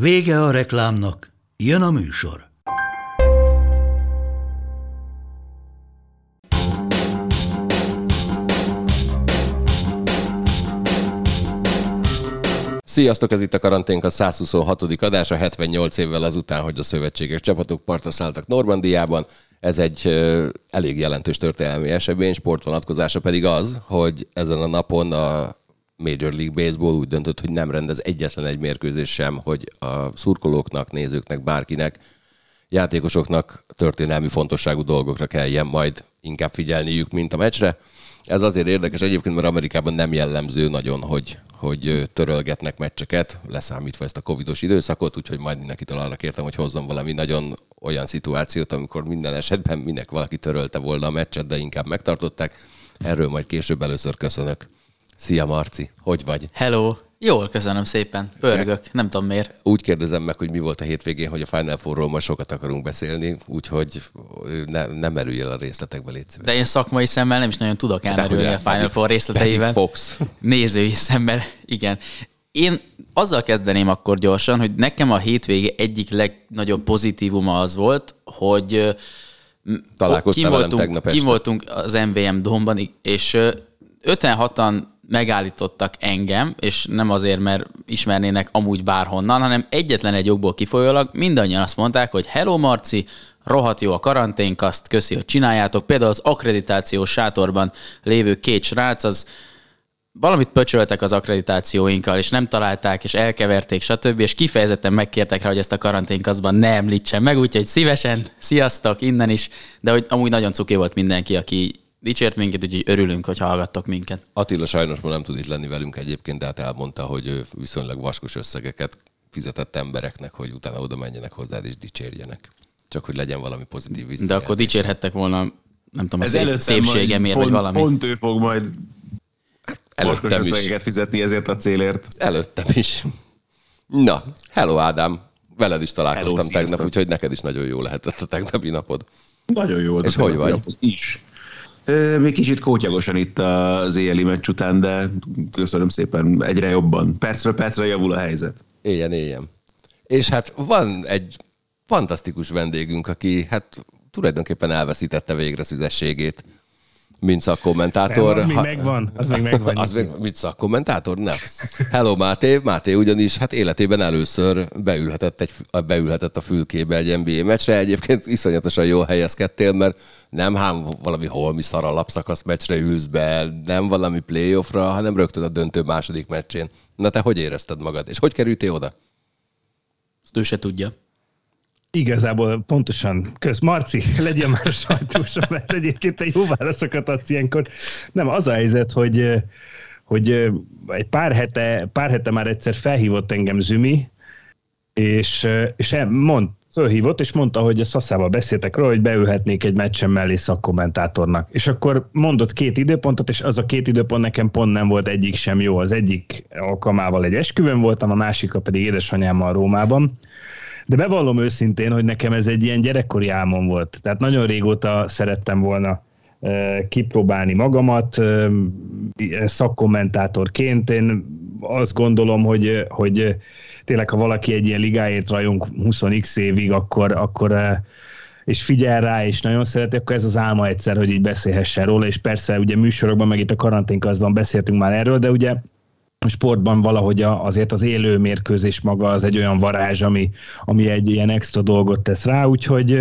Vége a reklámnak, jön a műsor. Sziasztok, ez itt a karanténk a 126. adása, 78 évvel azután, hogy a szövetséges csapatok partra szálltak Normandiában. Ez egy elég jelentős történelmi esemény, sportvonatkozása pedig az, hogy ezen a napon a Major League Baseball úgy döntött, hogy nem rendez egyetlen egy mérkőzés sem, hogy a szurkolóknak, nézőknek, bárkinek, játékosoknak történelmi fontosságú dolgokra kelljen majd inkább figyelniük, mint a meccsre. Ez azért érdekes egyébként, mert Amerikában nem jellemző nagyon, hogy, hogy törölgetnek meccseket, leszámítva ezt a covidos időszakot, úgyhogy majd mindenkitől arra kértem, hogy hozzon valami nagyon olyan szituációt, amikor minden esetben minek valaki törölte volna a meccset, de inkább megtartották. Erről majd később először köszönök. Szia Marci, hogy vagy? Hello! Jól, köszönöm szépen. Pörgök, nem tudom miért. Úgy kérdezem meg, hogy mi volt a hétvégén, hogy a Final Four-ról ma sokat akarunk beszélni, úgyhogy ne, nem merülj el a részletekbe, légy szíves. De én szakmai szemmel nem is nagyon tudok elmerülni a Final Four részleteiben. Fox. Nézői szemmel, igen. Én azzal kezdeném akkor gyorsan, hogy nekem a hétvége egyik legnagyobb pozitívuma az volt, hogy kim velem voltunk, tegnap kim este. voltunk az MVM domban, és ö, 56-an megállítottak engem, és nem azért, mert ismernének amúgy bárhonnan, hanem egyetlen egy jogból kifolyólag mindannyian azt mondták, hogy hello Marci, rohadt jó a karanténk, azt köszi, hogy csináljátok. Például az akkreditációs sátorban lévő két srác, az valamit pöcsöltek az akkreditációinkkal, és nem találták, és elkeverték, stb. És kifejezetten megkértek rá, hogy ezt a karanténkaszban ne említsen meg, úgyhogy szívesen, sziasztok, innen is, de hogy amúgy nagyon cuki volt mindenki, aki dicsért minket, úgyhogy örülünk, hogy hallgattok minket. Attila sajnos ma nem tud itt lenni velünk egyébként, de hát elmondta, hogy ő viszonylag vaskos összegeket fizetett embereknek, hogy utána oda menjenek hozzád és dicsérjenek. Csak hogy legyen valami pozitív De visszajelzés. akkor dicsérhettek volna, nem tudom, a Ez szép, előttem szépségemért, vagy valami. Pont ő fog majd Előttem vaskos is. összegeket fizetni ezért a célért. Előttem is. Na, hello Ádám. Veled is találkoztam Hello, tegnap, úgyhogy neked is nagyon jó lehetett a tegnapi napod. Nagyon jó volt. És a hogy vagy? Is. Még kicsit kótyagosan itt az éjjeli meccs után, de köszönöm szépen, egyre jobban. Percről percre javul a helyzet. Éljen, éljen. És hát van egy fantasztikus vendégünk, aki hát tulajdonképpen elveszítette végre szüzességét, mint szakkommentátor. Nem, az még megvan, az még megvan. Az még, mit szakkommentátor? Nem. Hello Máté, Máté ugyanis hát életében először beülhetett, egy, beülhetett a fülkébe egy NBA meccsre. Egyébként iszonyatosan jól helyezkedtél, mert nem hám valami holmi szar alapszakasz meccsre ülsz be, nem valami playoffra, hanem rögtön a döntő második meccsén. Na te hogy érezted magad? És hogy kerültél oda? Ezt ő se tudja. Igazából pontosan, kösz Marci, legyen már sajtósom, mert egyébként te jó válaszokat adsz ilyenkor. Nem, az a helyzet, hogy, hogy egy pár hete, pár hete már egyszer felhívott engem Zümi, és, és el- mond, fölhívott, és mondta, hogy a Szaszával beszéltek róla, hogy beülhetnék egy meccsen mellé szakkommentátornak. És akkor mondott két időpontot, és az a két időpont nekem pont nem volt egyik sem jó. Az egyik alkalmával egy esküvőn voltam, a másika pedig édesanyámmal Rómában. De bevallom őszintén, hogy nekem ez egy ilyen gyerekkori álmom volt. Tehát nagyon régóta szerettem volna kipróbálni magamat eh, szakkommentátorként. Én azt gondolom, hogy, hogy tényleg, ha valaki egy ilyen ligáért rajong 20x évig, akkor, akkor eh, és figyel rá, és nagyon szereti, akkor ez az álma egyszer, hogy így beszélhessen róla, és persze ugye műsorokban, meg itt a karanténkazban beszéltünk már erről, de ugye sportban valahogy a- azért az élő mérkőzés maga az egy olyan varázs, ami, ami egy ilyen extra dolgot tesz rá, úgyhogy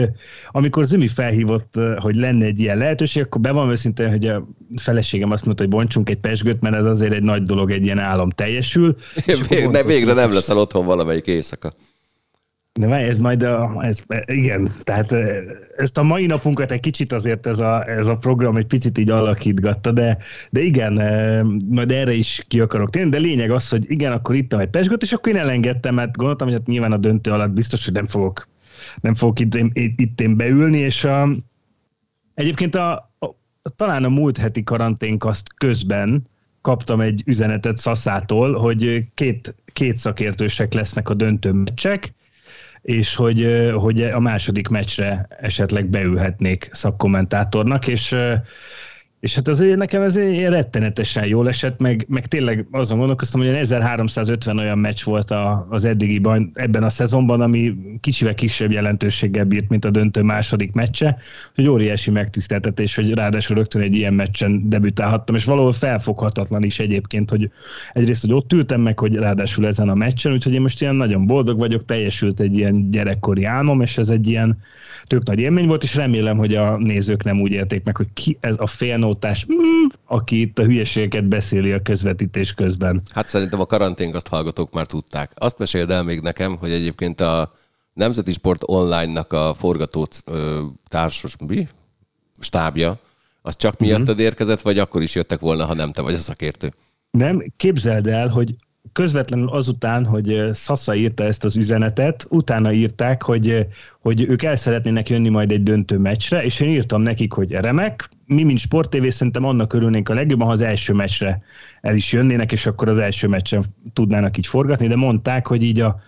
amikor Zümi felhívott, hogy lenne egy ilyen lehetőség, akkor be van őszintén, hogy a feleségem azt mondta, hogy bontsunk egy pesgőt, mert ez azért egy nagy dolog, egy ilyen álom teljesül. És akkor Végre, nem leszel otthon valamelyik éjszaka. De várj, ez majd a, ez, igen, tehát ezt a mai napunkat egy kicsit azért ez a, ez a program egy picit így alakítgatta, de, de igen, majd erre is ki akarok térni, de lényeg az, hogy igen, akkor ittam egy pesgőt, és akkor én elengedtem, mert gondoltam, hogy hát nyilván a döntő alatt biztos, hogy nem fogok, nem fogok itt, itt, itt én beülni, és a, egyébként a, a, talán a múlt heti karanténkaszt közben kaptam egy üzenetet Szaszától, hogy két, két szakértősek lesznek a döntő meccsek, és hogy, hogy a második meccsre esetleg beülhetnék szakkommentátornak, és és hát azért nekem ez ilyen rettenetesen jól esett, meg, meg tényleg azon gondolkoztam, hogy 1350 olyan meccs volt a, az eddigi baj, ebben a szezonban, ami kicsivel kisebb jelentőséggel bírt, mint a döntő második meccse, hogy óriási megtiszteltetés, hogy ráadásul rögtön egy ilyen meccsen debütálhattam, és valahol felfoghatatlan is egyébként, hogy egyrészt, hogy ott ültem meg, hogy ráadásul ezen a meccsen, úgyhogy én most ilyen nagyon boldog vagyok, teljesült egy ilyen gyerekkori álmom, és ez egy ilyen tök nagy élmény volt, és remélem, hogy a nézők nem úgy érték meg, hogy ki ez a félnótás, mm, aki itt a hülyeségeket beszéli a közvetítés közben. Hát szerintem a karanténkaszt hallgatók már tudták. Azt meséld el még nekem, hogy egyébként a Nemzeti Sport Online-nak a forgató társas mi? stábja, az csak miattad uh-huh. érkezett, vagy akkor is jöttek volna, ha nem te vagy a szakértő? Nem, képzeld el, hogy közvetlenül azután, hogy Sasa írta ezt az üzenetet, utána írták, hogy, hogy ők el szeretnének jönni majd egy döntő meccsre, és én írtam nekik, hogy remek, mi, mint sporttévé, szerintem annak örülnénk a legjobban, ha az első meccsre el is jönnének, és akkor az első meccsen tudnának így forgatni, de mondták, hogy így a,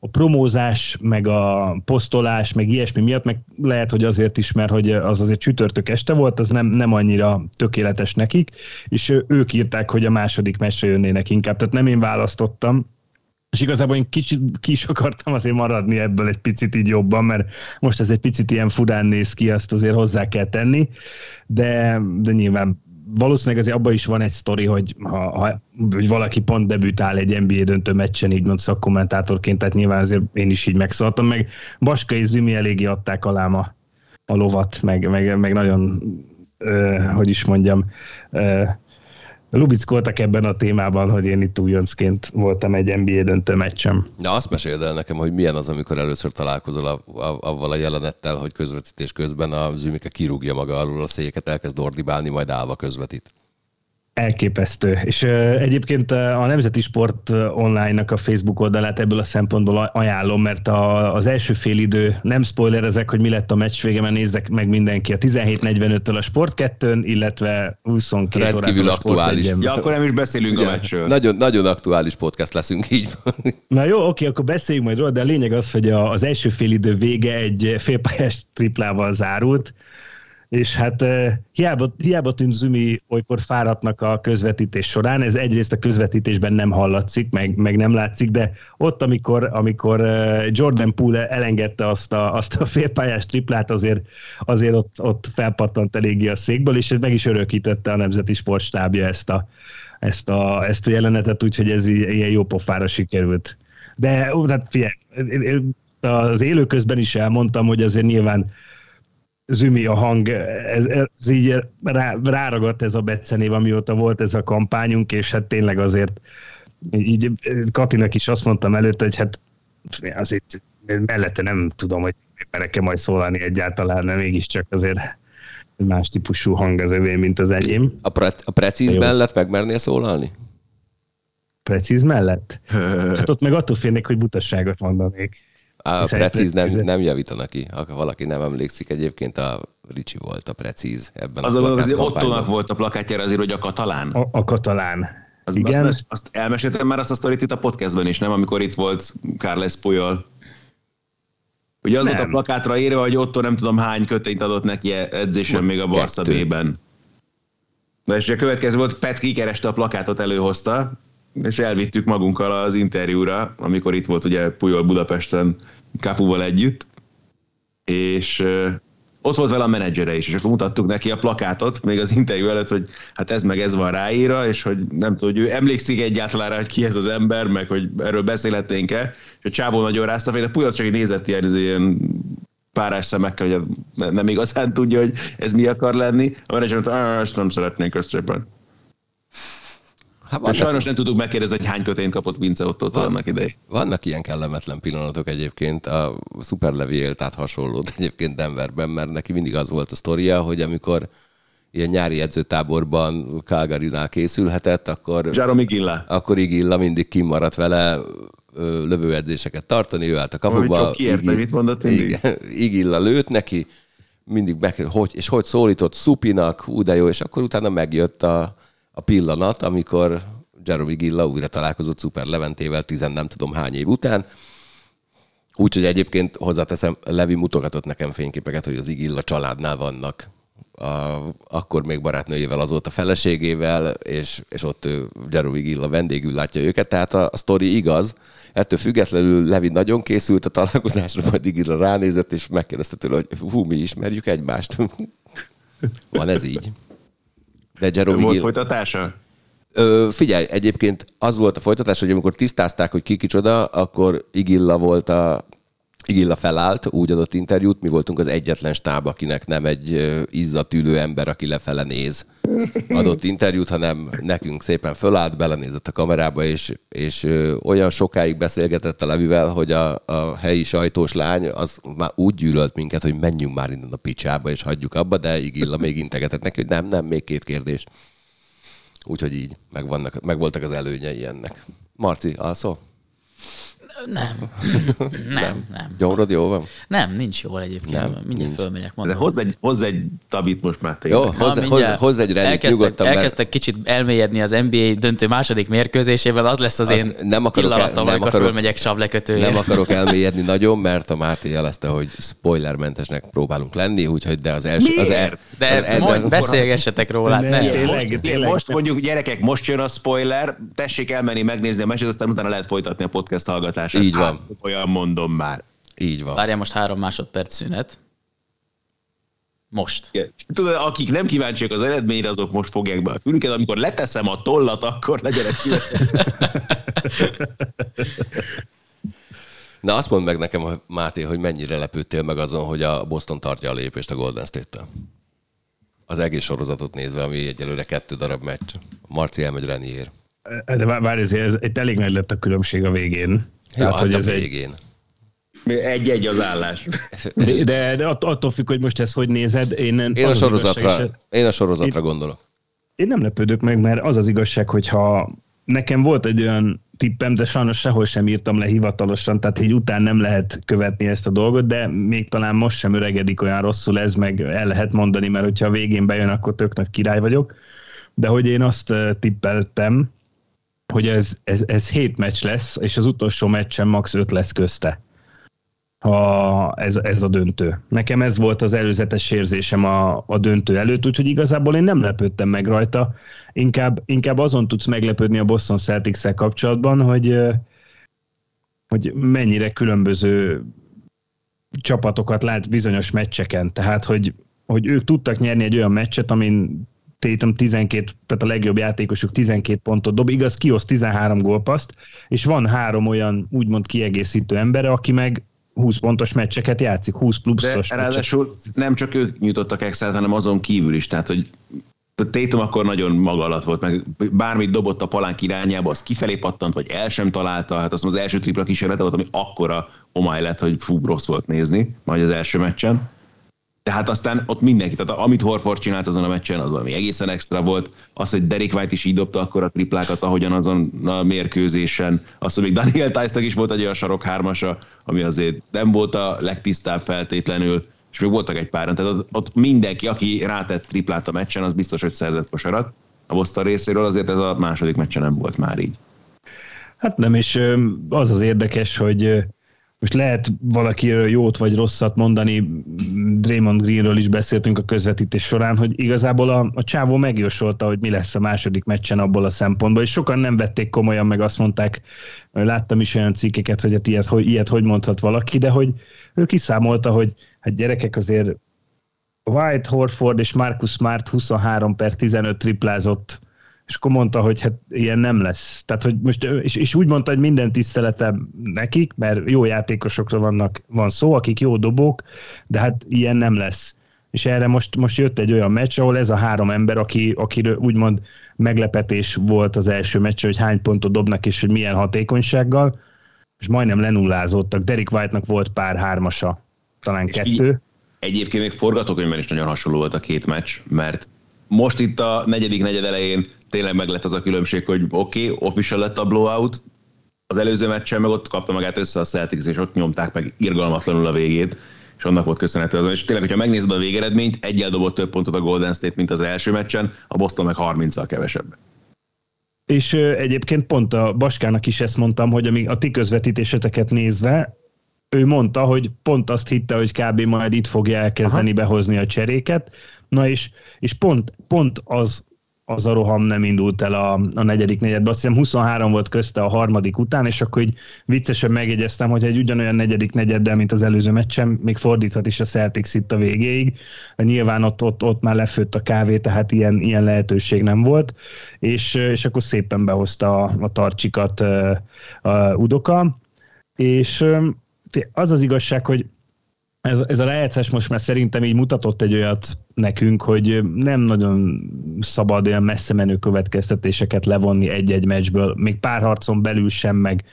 a promózás, meg a posztolás, meg ilyesmi miatt, meg lehet, hogy azért is, mert hogy az azért csütörtök este volt, az nem, nem annyira tökéletes nekik, és ők írták, hogy a második meccsre jönnének inkább, tehát nem én választottam, és igazából én kicsit ki is akartam azért maradni ebből egy picit így jobban, mert most ez egy picit ilyen furán néz ki, azt azért hozzá kell tenni, de, de nyilván valószínűleg azért abban is van egy sztori, hogy ha, ha hogy valaki pont debütál egy NBA döntő meccsen, így mond szakkommentátorként, tehát nyilván azért én is így megszóltam, meg Baska és Zümi eléggé adták alám a, a lovat, meg, meg, meg nagyon, ö, hogy is mondjam, ö, lubickoltak ebben a témában, hogy én itt újoncként voltam egy NBA döntő meccsem. Na azt meséld el nekem, hogy milyen az, amikor először találkozol a, a, avval a jelenettel, hogy közvetítés közben a zümike kirúgja maga alul a széket, elkezd ordibálni, majd állva közvetít. Elképesztő. És egyébként a Nemzeti Sport online-nak a Facebook oldalát ebből a szempontból ajánlom, mert a, az első fél idő, nem spoilerezek, hogy mi lett a meccs vége, mert nézzek meg mindenki a 17.45-től a Sport 2 illetve 22 Rendkívül aktuális. Ja, akkor nem is beszélünk ja, a meccsről. Nagyon, nagyon aktuális podcast leszünk így. Na jó, oké, akkor beszéljünk majd róla, de a lényeg az, hogy a, az első fél idő vége egy félpályás triplával zárult, és hát hiába, hiába tűnt Zumi olykor fáradtnak a közvetítés során, ez egyrészt a közvetítésben nem hallatszik, meg, meg nem látszik, de ott, amikor, amikor Jordan Poole elengedte azt a, azt a félpályás triplát, azért, azért ott, ott felpattant eléggé a székből, és meg is örökítette a Nemzeti Sportstábja ezt a, ezt a, ezt a jelenetet, úgyhogy ez ilyen jó pofára sikerült. De hát figyelj, az élőközben is elmondtam, hogy azért nyilván zümi a hang, ez, ez így rá, ráragadt ez a becenév, amióta volt ez a kampányunk, és hát tényleg azért így Katinak is azt mondtam előtte, hogy hát azért mellette nem tudom, hogy nekem majd szólalni egyáltalán, nem mégiscsak azért más típusú hang az övé, mint az enyém. A, pre- a precíz Jó. mellett megmernél szólalni? Precíz mellett? Hát ott meg attól félnék, hogy butasságot mondanék. A precíz nem, nem javítanak ki. Ha valaki nem emlékszik, egyébként a Ricsi volt a precíz ebben az a az Ottónak volt a plakátjára azért, hogy a katalán. A, a katalán. Az, Igen. Azt, azt elmeséltem már azt a sztorit itt a podcastben is, nem? Amikor itt volt Carles Puyol. Ugye az nem. volt a plakátra írva, hogy Otto nem tudom hány kötényt adott neki edzésen még a Barca B-ben. De és a következő volt, Pet kikereste a plakátot, előhozta, és elvittük magunkkal az interjúra, amikor itt volt ugye Puyol Budapesten Kafuval együtt, és ott volt vele a menedzsere is, és akkor mutattuk neki a plakátot még az interjú előtt, hogy hát ez meg ez van ráírva, és hogy nem tudom, hogy ő emlékszik egyáltalán rá, hogy ki ez az ember, meg hogy erről beszélhetnénk-e, és a csávó nagyon rázta fel, de Puyol csak nézett ilyen, ilyen párás szemekkel, hogy nem igazán tudja, hogy ez mi akar lenni. A menedzser mondta, ezt nem szeretnénk összében. Hát vannak, sajnos nem tudjuk megkérdezni, hogy hány kötényt kapott Vince ott van, annak idején. Vannak ilyen kellemetlen pillanatok egyébként. A Super Levi élt át hasonlót egyébként Denverben, mert neki mindig az volt a sztoria, hogy amikor ilyen nyári edzőtáborban Calgary-nál készülhetett, akkor... Jerome Igilla. Akkor Igilla mindig kimaradt vele lövőedzéseket tartani, ő állt a kapuba. Csak kiérte, mit mondott mindig? Igilla lőtt neki, mindig meg, hogy, és hogy szólított Szupinak, hú de jó, és akkor utána megjött a, a pillanat, amikor Jeremy Gilla újra találkozott Super Leventével tizen nem tudom hány év után. Úgyhogy egyébként hozzáteszem, Levi mutogatott nekem fényképeket, hogy az Igilla családnál vannak. A, akkor még barátnőjével, azóta feleségével, és, és ott Jeremy Gilla vendégül látja őket, tehát a, a sztori igaz. Ettől függetlenül Levi nagyon készült a találkozásra, majd Igilla ránézett, és megkérdezte tőle, hogy hú, mi ismerjük egymást. Van ez így. De Jerome Volt folytatása? Ö, figyelj, egyébként az volt a folytatás, hogy amikor tisztázták, hogy ki kicsoda, akkor Igilla volt a Igilla felállt, úgy adott interjút, mi voltunk az egyetlen stáb, akinek nem egy izzatűlő ember, aki lefele néz adott interjút, hanem nekünk szépen fölállt, belenézett a kamerába, és, és olyan sokáig beszélgetett a Levivel, hogy a, a helyi sajtós lány az már úgy gyűlölt minket, hogy menjünk már innen a picsába, és hagyjuk abba, de Igilla még integetett neki, hogy nem, nem, még két kérdés. Úgyhogy így, meg, vannak, meg voltak az előnyei ennek. Marci, alszol? Nem. nem, nem. Gyomrod jó van? Nem, nincs jó egyébként. Nem, mindjárt nincs. fölmegyek. Mondom. De hozz egy, hozz egy tabit most már te. Jó, hozz, hozz, hozz egy elkezdtek, nyugodtan. Elkezdtek mert... kicsit elmélyedni az NBA döntő második mérkőzésével, az lesz az én nem akarok pillanatom, el, nem amikor akarok, fölmegyek savlekötőjére. Nem akarok elmélyedni nagyon, mert a Máté jelezte, hogy spoilermentesnek próbálunk lenni, úgyhogy de az első... Az el, de az, az, beszélgessetek róla. Ne, ne. Tényleg, tényleg, most mondjuk gyerekek, most jön a spoiler, tessék elmenni megnézni a meccset, aztán utána lehet folytatni a podcast hallgatását. Így van. Olyan mondom már. Így van. Várjál most három másodperc szünet. Most. Igen. Tudod, akik nem kíváncsiak az eredményre, azok most fogják be a fülüket, amikor leteszem a tollat, akkor legyenek szívesen. Na azt mondd meg nekem, Máté, hogy mennyire lepődtél meg azon, hogy a Boston tartja a lépést a Golden State-tel. Az egész sorozatot nézve, ami egyelőre kettő darab meccs. Marci elmegy Renier. De várj, ez, ez itt elég nagy lett a különbség a végén. Tehát, hát hogy ez végén. Egy-egy az állás. De, de, de attól függ, hogy most ezt hogy nézed. Én, én, a, sorozatra, én a sorozatra én, gondolok. Én nem lepődök meg, mert az az igazság, hogyha nekem volt egy olyan tippem, de sajnos sehol sem írtam le hivatalosan, tehát így után nem lehet követni ezt a dolgot, de még talán most sem öregedik olyan rosszul ez, meg el lehet mondani, mert hogyha a végén bejön, akkor tök nagy király vagyok. De hogy én azt tippeltem, hogy ez, ez, ez hét meccs lesz, és az utolsó meccsen max. öt lesz közte. Ha ez, ez a döntő. Nekem ez volt az előzetes érzésem a, a döntő előtt, úgyhogy igazából én nem lepődtem meg rajta. Inkább, inkább azon tudsz meglepődni a Boston celtics kapcsolatban, hogy, hogy mennyire különböző csapatokat lát bizonyos meccseken. Tehát, hogy, hogy ők tudtak nyerni egy olyan meccset, amin Tatum 12, tehát a legjobb játékosuk 12 pontot dob, igaz, kioszt 13 gólpaszt, és van három olyan úgymond kiegészítő embere, aki meg 20 pontos meccseket játszik, 20 pluszos De ráadásul nem csak ők nyújtottak extra hanem azon kívül is, tehát hogy Tatum akkor nagyon maga alatt volt, meg bármit dobott a palánk irányába, az kifelé pattant, vagy el sem találta, hát azt az első tripla kísérlete volt, ami akkora omály lett, hogy fú, rossz volt nézni, majd az első meccsen. Tehát aztán ott mindenki, tehát amit Horford csinált azon a meccsen, az ami egészen extra volt. Az, hogy Derek White is így dobta akkor a triplákat, ahogyan azon a mérkőzésen. Az, hogy még Daniel tice is volt egy olyan sarok hármasa, ami azért nem volt a legtisztább feltétlenül, és még voltak egy páran. Tehát ott, ott mindenki, aki rátett triplát a meccsen, az biztos, hogy szerzett kosarat. A Boston részéről azért ez a második meccsen nem volt már így. Hát nem, és az az érdekes, hogy most lehet valaki jót vagy rosszat mondani, Draymond Greenről is beszéltünk a közvetítés során, hogy igazából a, a csávó megjósolta, hogy mi lesz a második meccsen abból a szempontból, és sokan nem vették komolyan, meg azt mondták, láttam is olyan cikkeket, hogy hát ilyet, hogy, ilyet hogy mondhat valaki, de hogy ő kiszámolta, hogy hát gyerekek azért White, Horford és Marcus Smart 23 per 15 triplázott és akkor mondta, hogy hát ilyen nem lesz. Tehát, hogy most, és, és úgy mondta, hogy minden tiszteletem nekik, mert jó játékosokra vannak, van szó, akik jó dobók, de hát ilyen nem lesz. és erre most, most jött egy olyan meccs, ahol ez a három ember, aki, akiről úgymond meglepetés volt az első meccs, hogy hány pontot dobnak, és hogy milyen hatékonysággal, és majdnem lenullázódtak. Derek White-nak volt pár hármasa, talán és kettő. Így, egyébként még forgatókönyvben is nagyon hasonló volt a két meccs, mert most itt a negyedik negyed elején tényleg meg lett az a különbség, hogy oké, okay, official lett a blowout, az előző meccsen meg ott kapta magát össze a Celtics, és ott nyomták meg irgalmatlanul a végét, és annak volt köszönhető az. És tényleg, hogyha megnézed a végeredményt, egyel dobott több pontot a Golden State, mint az első meccsen, a Boston meg 30-al kevesebb. És ö, egyébként pont a Baskának is ezt mondtam, hogy amíg a ti közvetítéseteket nézve, ő mondta, hogy pont azt hitte, hogy kb. majd itt fogja elkezdeni Aha. behozni a cseréket, na és, és pont, pont az az a roham nem indult el a, a negyedik negyedben. Azt hiszem 23 volt közte a harmadik után, és akkor így viccesen megjegyeztem, hogy egy ugyanolyan negyedik negyeddel, mint az előző meccsen, még fordíthat is a Celtics itt a végéig. Nyilván ott, ott, ott már lefőtt a kávé, tehát ilyen, ilyen lehetőség nem volt, és, és akkor szépen behozta a, a tarcsikat a, a Udoka, és az az igazság, hogy ez, ez a rájátszás most már szerintem így mutatott egy olyat nekünk, hogy nem nagyon szabad olyan messze menő következtetéseket levonni egy-egy meccsből, még pár harcon belül sem, meg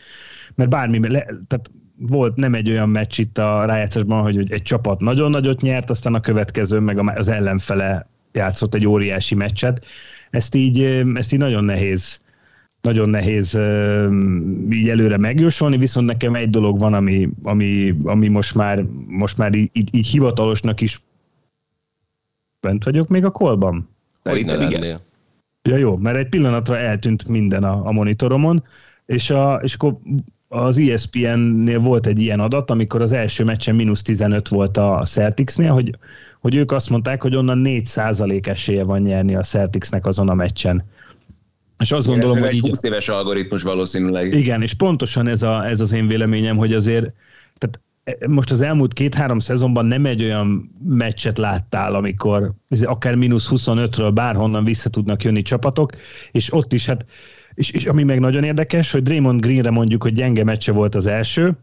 mert bármi, le, tehát volt nem egy olyan meccs itt a rájátszásban, hogy egy csapat nagyon nagyot nyert, aztán a következő meg az ellenfele játszott egy óriási meccset. Ezt így, ezt így nagyon nehéz nagyon nehéz így előre megjósolni, viszont nekem egy dolog van, ami, ami, ami most már, most már így, így hivatalosnak is bent vagyok még a kolban. Szerintem igen. Ja jó, mert egy pillanatra eltűnt minden a, a monitoromon, és, a, és akkor az ESPN-nél volt egy ilyen adat, amikor az első meccsen mínusz 15 volt a Celticsnél, hogy, hogy ők azt mondták, hogy onnan 4% esélye van nyerni a Celticsnek azon a meccsen. És azt gondolom, hogy így... 20 éves algoritmus valószínűleg. Igen, és pontosan ez, a, ez az én véleményem, hogy azért tehát e, most az elmúlt két-három szezonban nem egy olyan meccset láttál, amikor akár mínusz 25-ről bárhonnan vissza tudnak jönni csapatok, és ott is hát, és, és ami meg nagyon érdekes, hogy Draymond Greenre mondjuk, hogy gyenge meccse volt az első,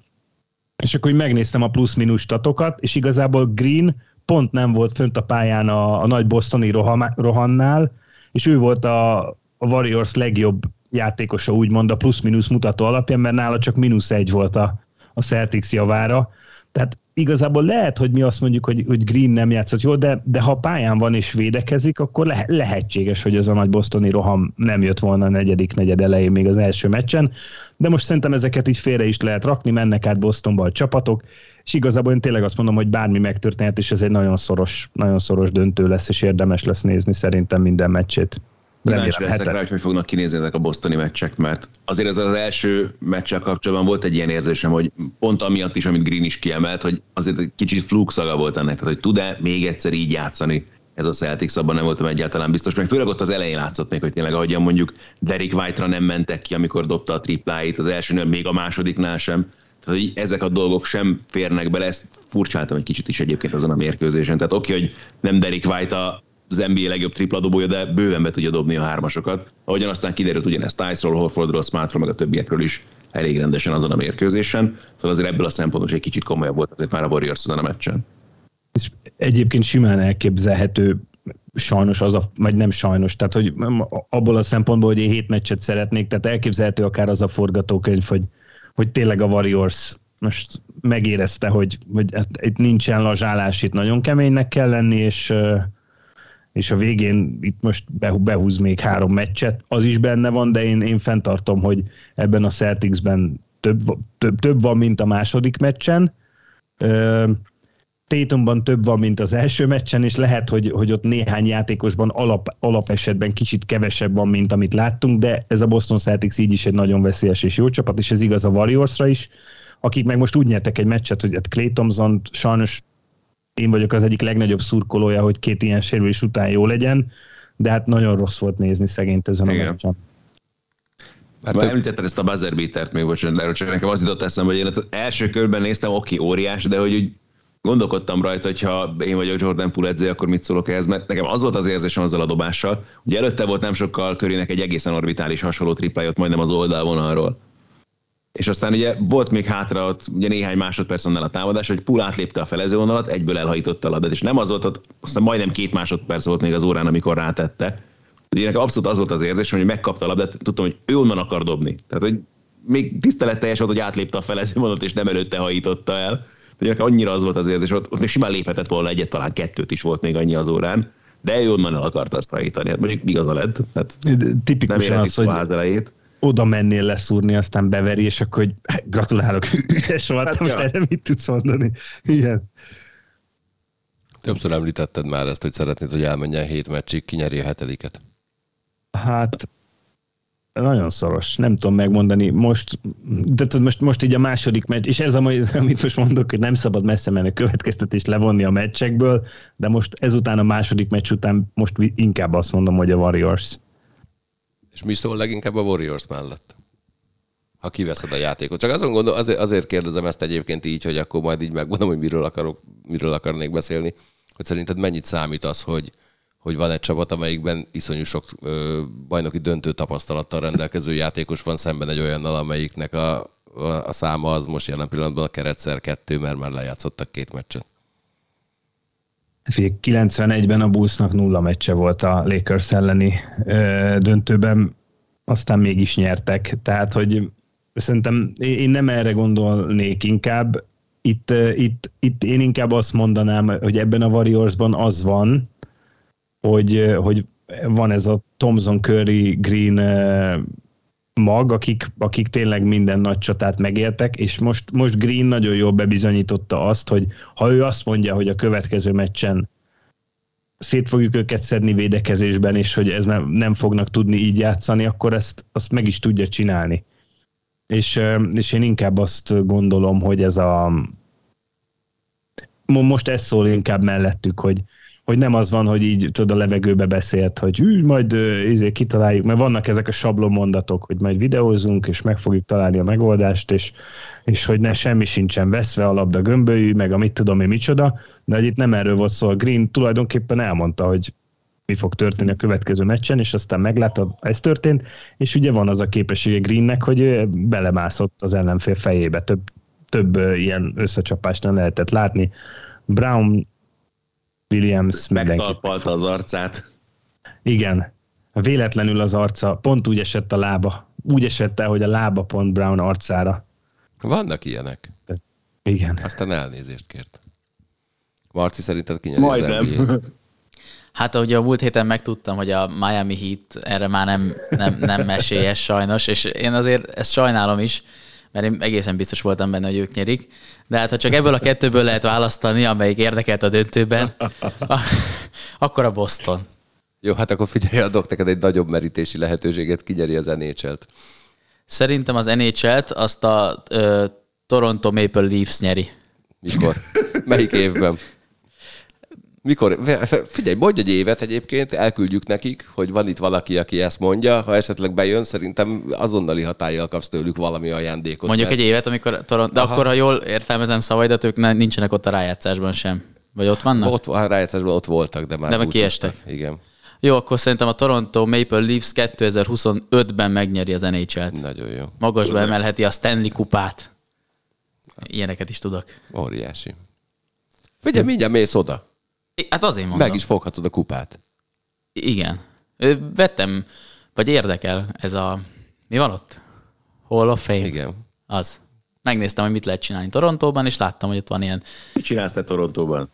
és akkor megnéztem a plusz-minus statokat, és igazából Green pont nem volt fönt a pályán a, a nagy bostoni rohannál, és ő volt a, a Warriors legjobb játékosa úgymond a plusz-minusz mutató alapján, mert nála csak mínusz egy volt a, a Celtics javára. Tehát igazából lehet, hogy mi azt mondjuk, hogy, hogy Green nem játszott jól, de, de ha pályán van és védekezik, akkor le, lehetséges, hogy ez a nagy bostoni roham nem jött volna a negyedik negyed elején még az első meccsen, de most szerintem ezeket így félre is lehet rakni, mennek át Bostonba a csapatok, és igazából én tényleg azt mondom, hogy bármi megtörténhet, és ez egy nagyon szoros, nagyon szoros döntő lesz, és érdemes lesz nézni szerintem minden meccsét. Kíváncsi leszek rá, hogy hogy fognak kinézni ezek a bosztoni meccsek, mert azért ez az első meccsel kapcsolatban volt egy ilyen érzésem, hogy pont amiatt is, amit Green is kiemelt, hogy azért egy kicsit fluxaga volt ennek, tehát hogy tud-e még egyszer így játszani ez a Celtics, abban nem voltam egyáltalán biztos, meg főleg ott az elején látszott még, hogy tényleg, ahogyan mondjuk Derek White-ra nem mentek ki, amikor dobta a tripláit, az elsőnél, még a másodiknál sem. Tehát, hogy ezek a dolgok sem férnek bele, ezt furcsáltam egy kicsit is egyébként azon a mérkőzésen. Tehát oké, okay, hogy nem Derek White a az NBA legjobb tripla dobója, de bőven be tudja dobni a hármasokat. Ahogyan aztán kiderült ugyanezt Tice-ról, Horfordról, Smartról, meg a többiekről is elég rendesen azon a mérkőzésen. Szóval azért ebből a szempontból egy kicsit komolyabb volt azért már a Warriors azon a meccsen. És egyébként simán elképzelhető sajnos az a, vagy nem sajnos, tehát hogy abból a szempontból, hogy én hét meccset szeretnék, tehát elképzelhető akár az a forgatókönyv, hogy, hogy tényleg a Warriors most megérezte, hogy, hogy hát itt nincsen lazsálás, itt nagyon keménynek kell lenni, és és a végén itt most behúz még három meccset, az is benne van, de én, én fenntartom, hogy ebben a Celticsben több, több, több van, mint a második meccsen. Tétumban több van, mint az első meccsen, és lehet, hogy, hogy ott néhány játékosban alap, alapesetben kicsit kevesebb van, mint amit láttunk, de ez a Boston Celtics így is egy nagyon veszélyes és jó csapat, és ez igaz a Warriorsra is, akik meg most úgy nyertek egy meccset, hogy hát Clay Thompson sajnos én vagyok az egyik legnagyobb szurkolója, hogy két ilyen sérülés után jó legyen, de hát nagyon rossz volt nézni szegényt ezen a meccsen. Hát Már említetted ezt a buzzer beatert még, bocsánat, erről csak nekem az jutott eszembe, hogy én az első körben néztem, oké, óriás, de hogy úgy gondolkodtam rajta, hogy ha én vagyok Jordan Poole edző, akkor mit szólok ehhez, mert nekem az volt az érzésem azzal a dobással. Ugye előtte volt nem sokkal körének egy egészen orbitális hasonló triplájot majdnem az oldalvonalról és aztán ugye volt még hátra ott ugye néhány másodperc annál a támadás, hogy Pul átlépte a felező vonalat, egyből elhajította a labdát, és nem az volt, aztán majdnem két másodperc volt még az órán, amikor rátette. Ugye nekem abszolút az volt az érzés, hogy megkapta a labdát, tudtam, hogy ő onnan akar dobni. Tehát, hogy még tiszteletteljes volt, hogy átlépte a felező vonalat, és nem előtte hajította el. Ugye nekem annyira az volt az érzés, ott, ott még simán léphetett volna egyet, talán kettőt is volt még annyi az órán, de ő onnan el akarta azt hajítani. Hát mondjuk igaza lett, tehát nem Tipikusan az, hogy elejét. Oda mennél leszúrni, aztán beveri, és akkor hogy hát, gratulálok, ügyes volt, Hát most ja. erre mit tudsz mondani? Igen. Többször említetted már ezt, hogy szeretnéd, hogy elmenjen hét meccsig, kinyeri a hetediket. Hát nagyon szoros, nem tudom megmondani. Most, de tudod, most, most így a második meccs, és ez a, mai- amit most mondok, hogy nem szabad messze menni a következtetést levonni a meccsekből, de most ezután a második meccs után most inkább azt mondom, hogy a Warriors. És mi szól leginkább a Warriors mellett? Ha kiveszed a játékot. Csak azon gondol, azért, azért kérdezem ezt egyébként így, hogy akkor majd így megmondom, hogy miről, akarok, miről akarnék beszélni, hogy szerinted mennyit számít az, hogy, hogy van egy csapat, amelyikben iszonyú sok ö, bajnoki döntő tapasztalattal rendelkező játékos van szemben egy olyannal, amelyiknek a, a, a száma az most jelen pillanatban a keretszer kettő, mert már lejátszottak két meccset. Figyelj, 91-ben a Bullsnak nulla meccse volt a Lakers elleni döntőben, aztán mégis nyertek. Tehát, hogy szerintem én nem erre gondolnék inkább. Itt, itt, itt én inkább azt mondanám, hogy ebben a Warriorsban az van, hogy, hogy van ez a Thomson Curry Green mag, akik, akik tényleg minden nagy csatát megéltek, és most, most Green nagyon jól bebizonyította azt, hogy ha ő azt mondja, hogy a következő meccsen szét fogjuk őket szedni védekezésben, és hogy ez nem, nem fognak tudni így játszani, akkor ezt azt meg is tudja csinálni. És, és én inkább azt gondolom, hogy ez a mo- most ez szól inkább mellettük, hogy, hogy nem az van, hogy így tudod a levegőbe beszélt, hogy hű, majd izé, kitaláljuk, mert vannak ezek a sablon mondatok, hogy majd videózunk, és meg fogjuk találni a megoldást, és, és hogy ne semmi sincsen veszve a labda gömbölyű, meg a mit tudom én micsoda, de hogy itt nem erről volt szó. A Green tulajdonképpen elmondta, hogy mi fog történni a következő meccsen, és aztán meglátta, ez történt, és ugye van az a képessége Greennek, hogy belemászott az ellenfél fejébe. Több, több ilyen összecsapást nem lehetett látni. Brown, Williams, mindenki. Megtalpalta az arcát. Igen. Véletlenül az arca, pont úgy esett a lába. Úgy esett el, hogy a lába pont Brown arcára. Vannak ilyenek. Igen. Aztán elnézést kért. Marci szerinted kinyeri az Majdnem. Hát ahogy a múlt héten megtudtam, hogy a Miami Heat erre már nem, nem, nem mesélyes sajnos, és én azért ezt sajnálom is, mert én egészen biztos voltam benne, hogy ők nyerik. De hát ha csak ebből a kettőből lehet választani, amelyik érdekelt a döntőben, akkor a Boston. Jó, hát akkor figyelj, adok neked egy nagyobb merítési lehetőséget, kinyeri az NHL-t. Szerintem az NHL-t azt a ö, Toronto Maple Leafs nyeri. Mikor? Melyik évben? Mikor? Figyelj, mondj egy évet egyébként, elküldjük nekik, hogy van itt valaki, aki ezt mondja. Ha esetleg bejön, szerintem azonnali hatállyal kapsz tőlük valami ajándékot. Mondjuk mert- egy évet, amikor Toronto, de Aha. akkor, ha jól értelmezem szavaidat, ők ne, nincsenek ott a rájátszásban sem. Vagy ott vannak? Ott, a rájátszásban ott voltak, de már De meg kiestek. Igen, Jó, akkor szerintem a Toronto Maple Leafs 2025-ben megnyeri az NHL-t. nagyon jó. Magasba emelheti a Stanley kupát. Ilyeneket is tudok. Óriási. Figyelj, mindjárt mész oda. Hát azért mondom. Meg is foghatod a kupát. Igen. Vettem, vagy érdekel ez a... Mi van ott? Hall of Fame? Igen. Az. Megnéztem, hogy mit lehet csinálni Torontóban, és láttam, hogy ott van ilyen... Mit csinálsz te Torontóban?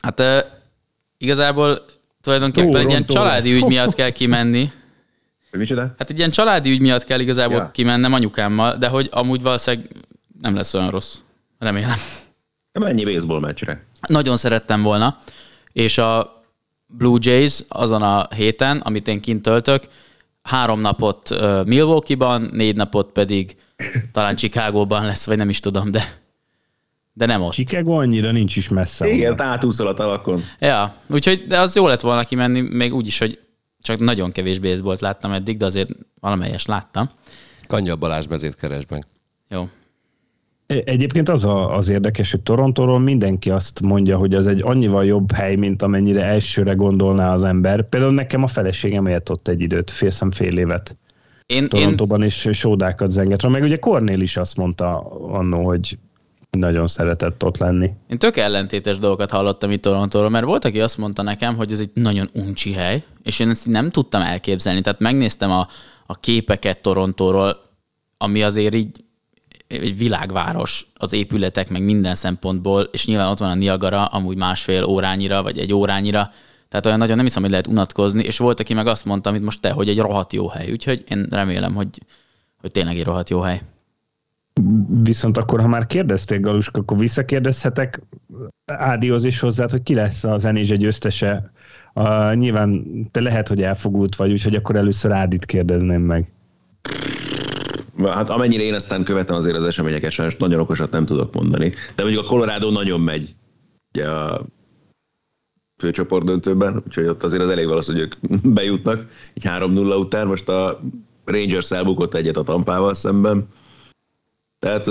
Hát igazából tulajdonképpen egy ilyen Toronto családi lesz. ügy miatt kell kimenni. Micsoda? Hát egy ilyen családi ügy miatt kell igazából Ja. kimennem anyukámmal, de hogy amúgy valószínűleg nem lesz olyan rossz. Remélem. Mennyi baseball meccsre? Nagyon szerettem volna, és a Blue Jays azon a héten, amit én kint töltök, három napot Milwaukee-ban, négy napot pedig talán Chicagóban lesz, vagy nem is tudom, de, de nem ott. Chicago annyira nincs is messze. Igen, átúszol a tavakon. Ja, úgyhogy de az jó lett volna kimenni, még úgy is, hogy csak nagyon kevés baseballt láttam eddig, de azért valamelyes láttam. Kanya Balázs mezét keresben. Jó. Egyébként az a, az érdekes, hogy Torontóról mindenki azt mondja, hogy az egy annyival jobb hely, mint amennyire elsőre gondolná az ember. Például nekem a feleségem élt ott egy időt, félszem fél évet. én, Torontóban én... is sódákat zenget. Meg ugye Cornél is azt mondta annó, hogy nagyon szeretett ott lenni. Én tök ellentétes dolgokat hallottam itt Torontóról, mert volt, aki azt mondta nekem, hogy ez egy nagyon uncsi hely, és én ezt nem tudtam elképzelni. Tehát megnéztem a, a képeket Torontóról, ami azért így egy világváros az épületek, meg minden szempontból, és nyilván ott van a Niagara, amúgy másfél órányira, vagy egy órányira, tehát olyan nagyon nem hiszem, hogy lehet unatkozni, és volt, aki meg azt mondta, amit most te, hogy egy rohadt jó hely. Úgyhogy én remélem, hogy, hogy tényleg egy rohadt jó hely. Viszont akkor, ha már kérdezték, Galuska, akkor visszakérdezhetek Ádihoz is hozzá, hogy ki lesz a zenés egy győztese. Uh, nyilván te lehet, hogy elfogult vagy, úgyhogy akkor először Ádit kérdezném meg. Hát amennyire én aztán követem azért az eseményeket, sajnos nagyon okosat nem tudok mondani. De mondjuk a Colorado nagyon megy ugye a főcsoport döntőben, úgyhogy ott azért az elég valószínű, hogy ők bejutnak. Így 3-0 után most a Rangers elbukott egyet a Tampával szemben. Tehát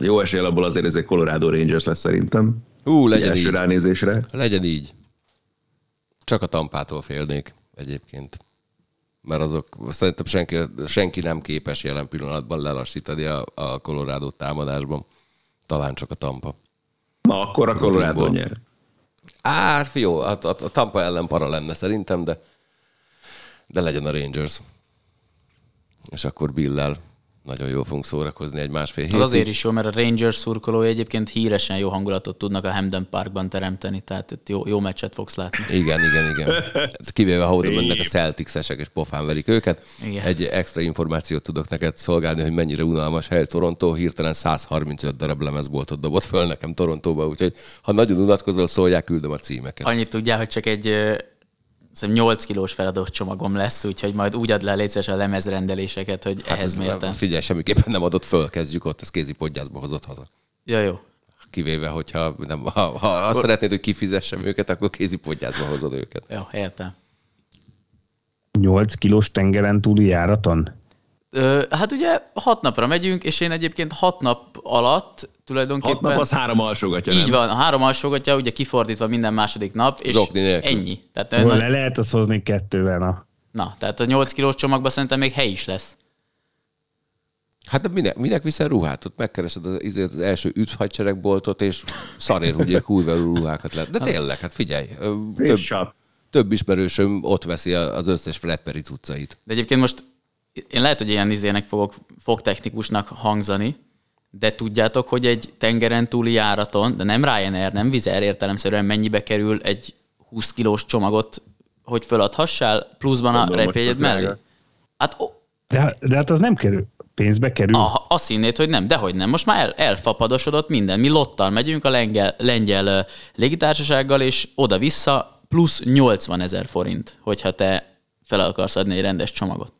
jó esély abból azért ez egy Colorado Rangers lesz szerintem. Ú, legyen így. ránézésre. Legyen így. Csak a Tampától félnék egyébként. Mert azok szerintem senki, senki nem képes jelen pillanatban lelassítani a, a Colorado támadásban. Talán csak a Tampa. Na, akkor a Colorado nyer. Á, jó, a, a, a Tampa ellen para lenne szerintem, de, de legyen a Rangers. És akkor Billel nagyon jól fogunk szórakozni egy másfél hétig. Az azért is jó, mert a Rangers szurkolói egyébként híresen jó hangulatot tudnak a Hamden Parkban teremteni, tehát itt jó, jó meccset fogsz látni. Igen, igen, igen. Kivéve, ha oda mennek a Celtics-esek és pofán verik őket. Igen. Egy extra információt tudok neked szolgálni, hogy mennyire unalmas hely Toronto. Hirtelen 135 darab lemezboltot dobott föl nekem Torontóba, úgyhogy ha nagyon unatkozol, szólják, küldöm a címeket. Annyit tudjál, hogy csak egy Szerintem 8 kilós feladott csomagom lesz, úgyhogy majd úgy ad le létszes a lemezrendeléseket, hogy hát ehhez mértem. Figyelj, semmiképpen nem adott föl, kezdjük ott, ez kézi podgyászba hozott haza. Ja, jó. Kivéve, hogyha nem, ha, ha azt szeretnéd, hogy kifizessem őket, akkor kézi podgyászba hozod őket. Jó, értem. 8 kilós tengeren túli járaton? Ö, hát ugye hat napra megyünk, és én egyébként hat nap alatt tulajdonképpen... Hat nap az három alsógatja, Így nem? van, a három alsógatja, ugye kifordítva minden második nap, és ennyi. Tehát, Hol le lehet azt hozni kettővel, na. Na, tehát a 8 kilós csomagban szerintem még hely is lesz. Hát de minek, minek viszel ruhát? Ott megkeresed az, az első üdvhadseregboltot, és szarér ugye kújvelő ruhákat lehet. De tényleg, hát figyelj. Több, több ismerősöm ott veszi az összes Fredperi cuccait. De egyébként most én lehet, hogy ilyen izének fogok fogtechnikusnak hangzani, de tudjátok, hogy egy tengeren túli járaton, de nem Ryanair, nem Vizer értelemszerűen mennyibe kerül egy 20 kilós csomagot, hogy feladhassál, pluszban a repjegyed mellé? Hát, oh. de, de hát az nem kerül. Pénzbe kerül? Aha, azt hinnéd, hogy nem, dehogy nem. Most már el, elfapadosodott minden. Mi lottal megyünk a lengyel, lengyel légitársasággal, és oda-vissza plusz 80 ezer forint, hogyha te fel akarsz adni egy rendes csomagot.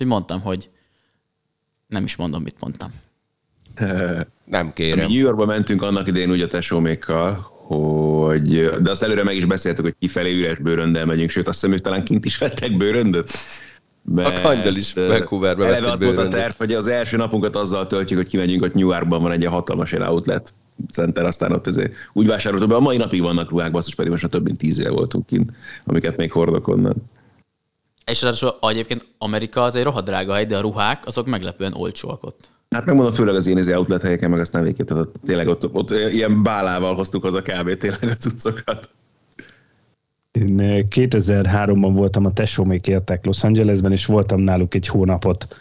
Úgyhogy mondtam, hogy nem is mondom, mit mondtam. Nem kérem. Mi New Yorkba mentünk annak idején úgy a tesómékkal, hogy, de azt előre meg is beszéltük, hogy kifelé üres bőröndel megyünk, sőt azt hiszem, hogy talán kint is vettek bőröndöt. Mert a kangyal is Vancouverbe Eleve az volt a terv, hogy az első napunkat azzal töltjük, hogy kimegyünk, hogy New Yorkban van egy hatalmas ilyen outlet center, aztán ott ezért úgy vásároltuk be, a mai napig vannak ruhák, basszus pedig most a több mint tíz éve voltunk kint, amiket még hordok onnan. És ráadásul egyébként Amerika az egy rohadt drága hely, de a ruhák azok meglepően olcsóak ott. Hát megmondom, főleg az én izé outlet helyeken, meg aztán végképp, tehát tényleg ott, ott ilyen bálával hoztuk az a kb. tényleg a cuccokat. Én 2003-ban eh, voltam a tesómék értek Los Angelesben, és voltam náluk egy hónapot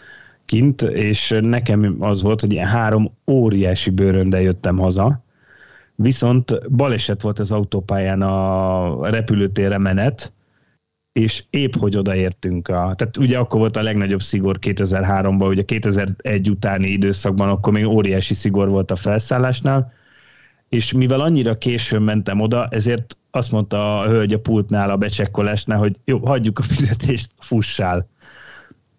kint, és nekem az volt, hogy ilyen három óriási bőröndel jöttem haza, viszont baleset volt az autópályán a repülőtérre menet, és épp hogy odaértünk. A, tehát ugye akkor volt a legnagyobb szigor 2003-ban, ugye 2001 utáni időszakban, akkor még óriási szigor volt a felszállásnál, és mivel annyira későn mentem oda, ezért azt mondta a hölgy a pultnál a becsekkolásnál, hogy jó, hagyjuk a fizetést, fussál.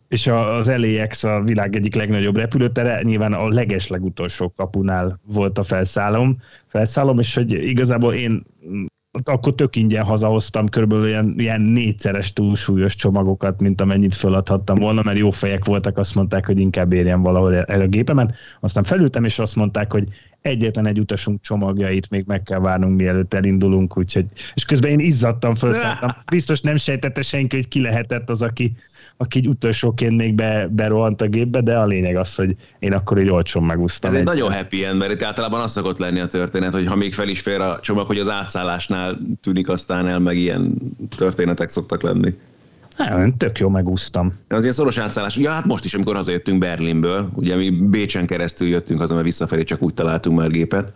És az LAX a világ egyik legnagyobb repülőtere, nyilván a leges legutolsó kapunál volt a felszállom, felszállom, és hogy igazából én akkor tök ingyen hazahoztam körülbelül ilyen, ilyen négyszeres túlsúlyos csomagokat, mint amennyit föladhattam volna, mert jó fejek voltak, azt mondták, hogy inkább érjen valahol el a gépemen. Aztán felültem, és azt mondták, hogy egyetlen egy utasunk csomagjait még meg kell várnunk, mielőtt elindulunk, úgyhogy, és közben én izzadtam, felszálltam. Biztos nem sejtette senki, hogy ki lehetett az, aki aki így utolsóként még be, berohant a gépbe, de a lényeg az, hogy én akkor egy olcsón megúsztam. Ez egy, egy nagyon happy end, mert itt általában az szokott lenni a történet, hogy ha még fel is fér a csomag, hogy az átszállásnál tűnik aztán el, meg ilyen történetek szoktak lenni. Hát, tök jó megúsztam. Az ilyen szoros átszállás. Ja, hát most is, amikor hazajöttünk Berlinből, ugye mi Bécsen keresztül jöttünk haza, mert visszafelé csak úgy találtunk már gépet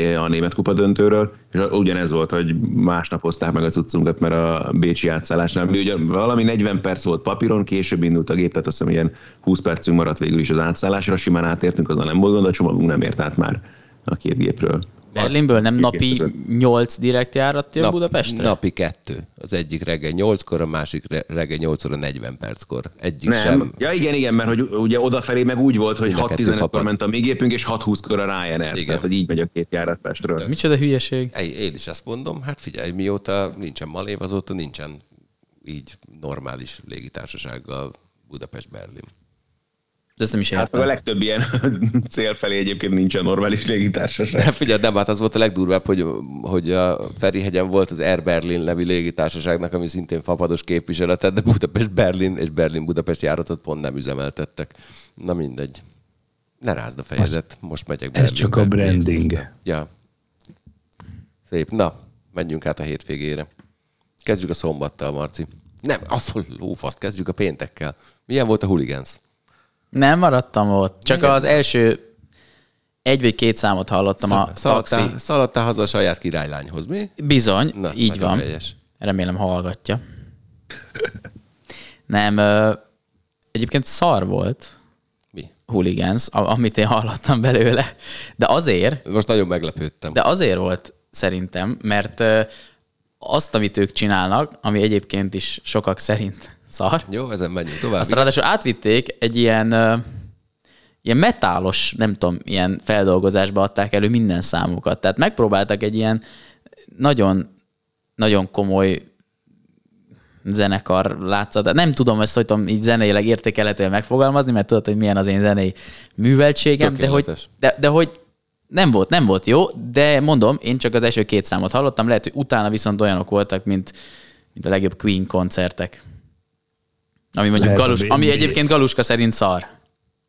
a német kupa döntőről, és ugyanez volt, hogy másnap hozták meg a cuccunkat, mert a Bécsi átszállásnál mi ugye valami 40 perc volt papíron, később indult a gép, tehát azt hiszem ilyen 20 percünk maradt végül is az átszállásra, simán átértünk, azon nem volt gond, a csomagunk nem ért át már a két gépről. Berlinből nem napi 8 direkt járat jön Nap, Budapestre? Napi kettő. Az egyik reggel 8-kor, a másik re- reggel 8 óra 40 perckor. Egyik Nem. sem. Ja igen, igen, mert hogy ugye odafelé meg úgy volt, hogy Mind a kettő 6-15-kor fapad. ment a mi gépünk, és 6-20-kor a Ryanair. Igen. Tehát, hogy így megy a két járat Pestről. Micsoda hülyeség. Én is ezt mondom, hát figyelj, mióta nincsen Malév, azóta nincsen így normális légitársasággal Budapest-Berlin. De ezt nem is Hát értem. a legtöbb ilyen cél felé egyébként nincsen normális légitársaság. De figyelj, nem, hát az volt a legdurvább, hogy, hogy a Ferihegyen volt az Air Berlin nevű légitársaságnak, ami szintén fapados képviseletet, de Budapest-Berlin és Berlin-Budapest járatot pont nem üzemeltettek. Na mindegy. Ne rázd a fejedet, most megyek Ez Berlinbe. csak a branding. Ja. Szép. Na, menjünk át a hétvégére. Kezdjük a szombattal, Marci. Nem, a lófaszt, kezdjük a péntekkel. Milyen volt a huligánsz? Nem maradtam ott. Csak Igen. az első egy vagy két számot hallottam a taxi. Szaladtál, szaladtál haza a saját királylányhoz, mi? Bizony, Na, így van. helyes. Remélem hallgatja. Nem, ö, egyébként szar volt Mi? hooligans, amit én hallottam belőle, de azért, Most nagyon meglepődtem. de azért volt szerintem, mert ö, azt, amit ők csinálnak, ami egyébként is sokak szerint szar, Jó, ezen menjünk tovább. azt ráadásul átvitték egy ilyen, ilyen metálos, nem tudom, ilyen feldolgozásba adták elő minden számukat. Tehát megpróbáltak egy ilyen nagyon, nagyon komoly zenekar látszat. Nem tudom ezt, hogy tudom így zeneileg értékelhetően megfogalmazni, mert tudod, hogy milyen az én zenei műveltségem, de hogy, de, de hogy nem volt, nem volt jó, de mondom, én csak az első két számot hallottam, lehet, hogy utána viszont olyanok voltak, mint, mint a legjobb Queen koncertek. Ami mondjuk Lehet Galus, ami egyébként Galuska szerint szar.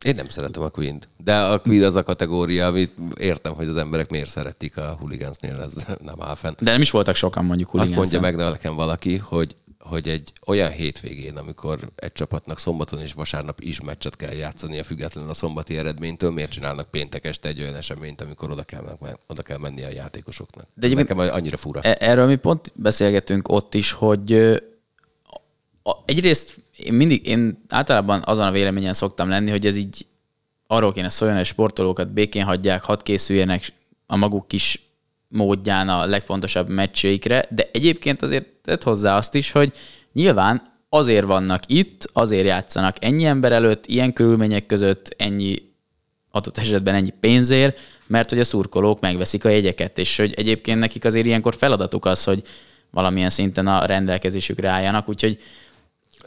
Én nem szeretem a queen de a Queen az a kategória, amit értem, hogy az emberek miért szeretik a huligánsnél, ez nem áll fenn. De nem is voltak sokan mondjuk Azt hooligans mondja meg nekem valaki, hogy, hogy egy olyan hétvégén, amikor egy csapatnak szombaton és vasárnap is meccset kell játszani, a függetlenül a szombati eredménytől, miért csinálnak péntek este egy olyan eseményt, amikor oda kell, oda kell menni a játékosoknak. De egyébként- Nekem annyira fura. E- Erről mi pont beszélgetünk ott is, hogy a- egyrészt én mindig, én általában azon a véleményen szoktam lenni, hogy ez így arról kéne szóljon, hogy sportolókat békén hagyják, hadd készüljenek a maguk kis módján a legfontosabb meccseikre, de egyébként azért tett hozzá azt is, hogy nyilván azért vannak itt, azért játszanak ennyi ember előtt, ilyen körülmények között, ennyi adott esetben ennyi pénzért, mert hogy a szurkolók megveszik a jegyeket, és hogy egyébként nekik azért ilyenkor feladatuk az, hogy valamilyen szinten a rendelkezésükre álljanak, úgyhogy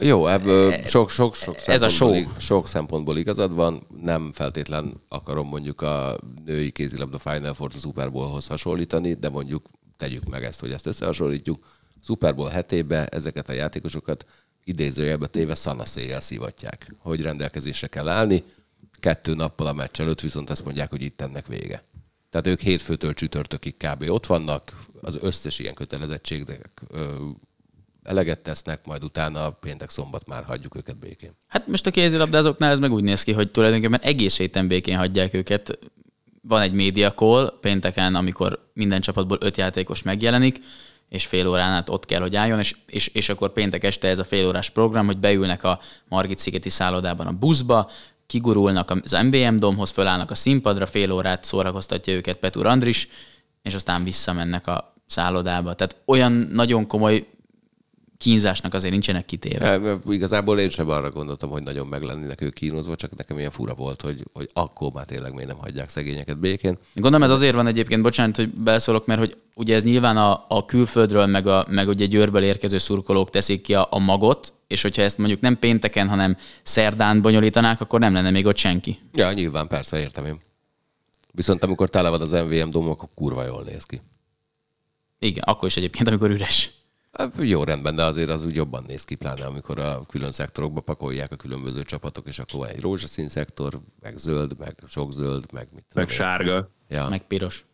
Jó, ebből sok, sok, sok, E- ez a show. sok szempontból igazad van. Nem feltétlen akarom mondjuk a női kézilabda Final Four a Super Bowlhoz hasonlítani, de mondjuk tegyük meg ezt, hogy ezt összehasonlítjuk. Super Bowl hetébe ezeket a játékosokat idézőjelbe téve szanaszéjjel szivatják, hogy rendelkezésre kell állni. Kettő nappal a meccs előtt viszont azt mondják, hogy itt ennek vége. Tehát ők hétfőtől csütörtökig kb. ott vannak, az összes ilyen kötelezettségnek ö, eleget tesznek, majd utána péntek szombat már hagyjuk őket békén. hát most a kézilabdázóknál ez meg úgy néz ki, hogy tulajdonképpen egész héten békén hagyják őket. Van egy média call pénteken, amikor minden csapatból öt játékos megjelenik, és fél órán át ott kell, hogy álljon, és, és, és akkor péntek este ez a fél órás program, hogy beülnek a Margit szigeti szállodában a buszba, kigurulnak az MBM domhoz, fölállnak a színpadra, fél órát szórakoztatja őket Petur Andris, és aztán visszamennek a szállodába. Tehát olyan nagyon komoly kínzásnak azért nincsenek kitéve. E, Igazából én sem arra gondoltam, hogy nagyon meg lennének ők kínozva, csak nekem ilyen fura volt, hogy, hogy akkor már tényleg még nem hagyják szegényeket békén. Gondolom ez azért van egyébként, bocsánat, hogy beleszólok, mert hogy ugye ez nyilván a, a külföldről, meg, a, meg ugye győrből érkező szurkolók teszik ki a, a magot, és hogyha ezt mondjuk nem pénteken, hanem szerdán bonyolítanák, akkor nem lenne még ott senki. Ja, nyilván, persze, értem én. Viszont amikor tele van az MVM dom, akkor kurva jól néz ki. Igen, akkor is egyébként, amikor üres. Hát, Jó rendben, de azért az úgy jobban néz ki, pláne amikor a külön szektorokba pakolják a különböző csapatok, és akkor van egy rózsaszín szektor, meg zöld, meg sok zöld, meg mit Meg sárga. Ja. Meg piros.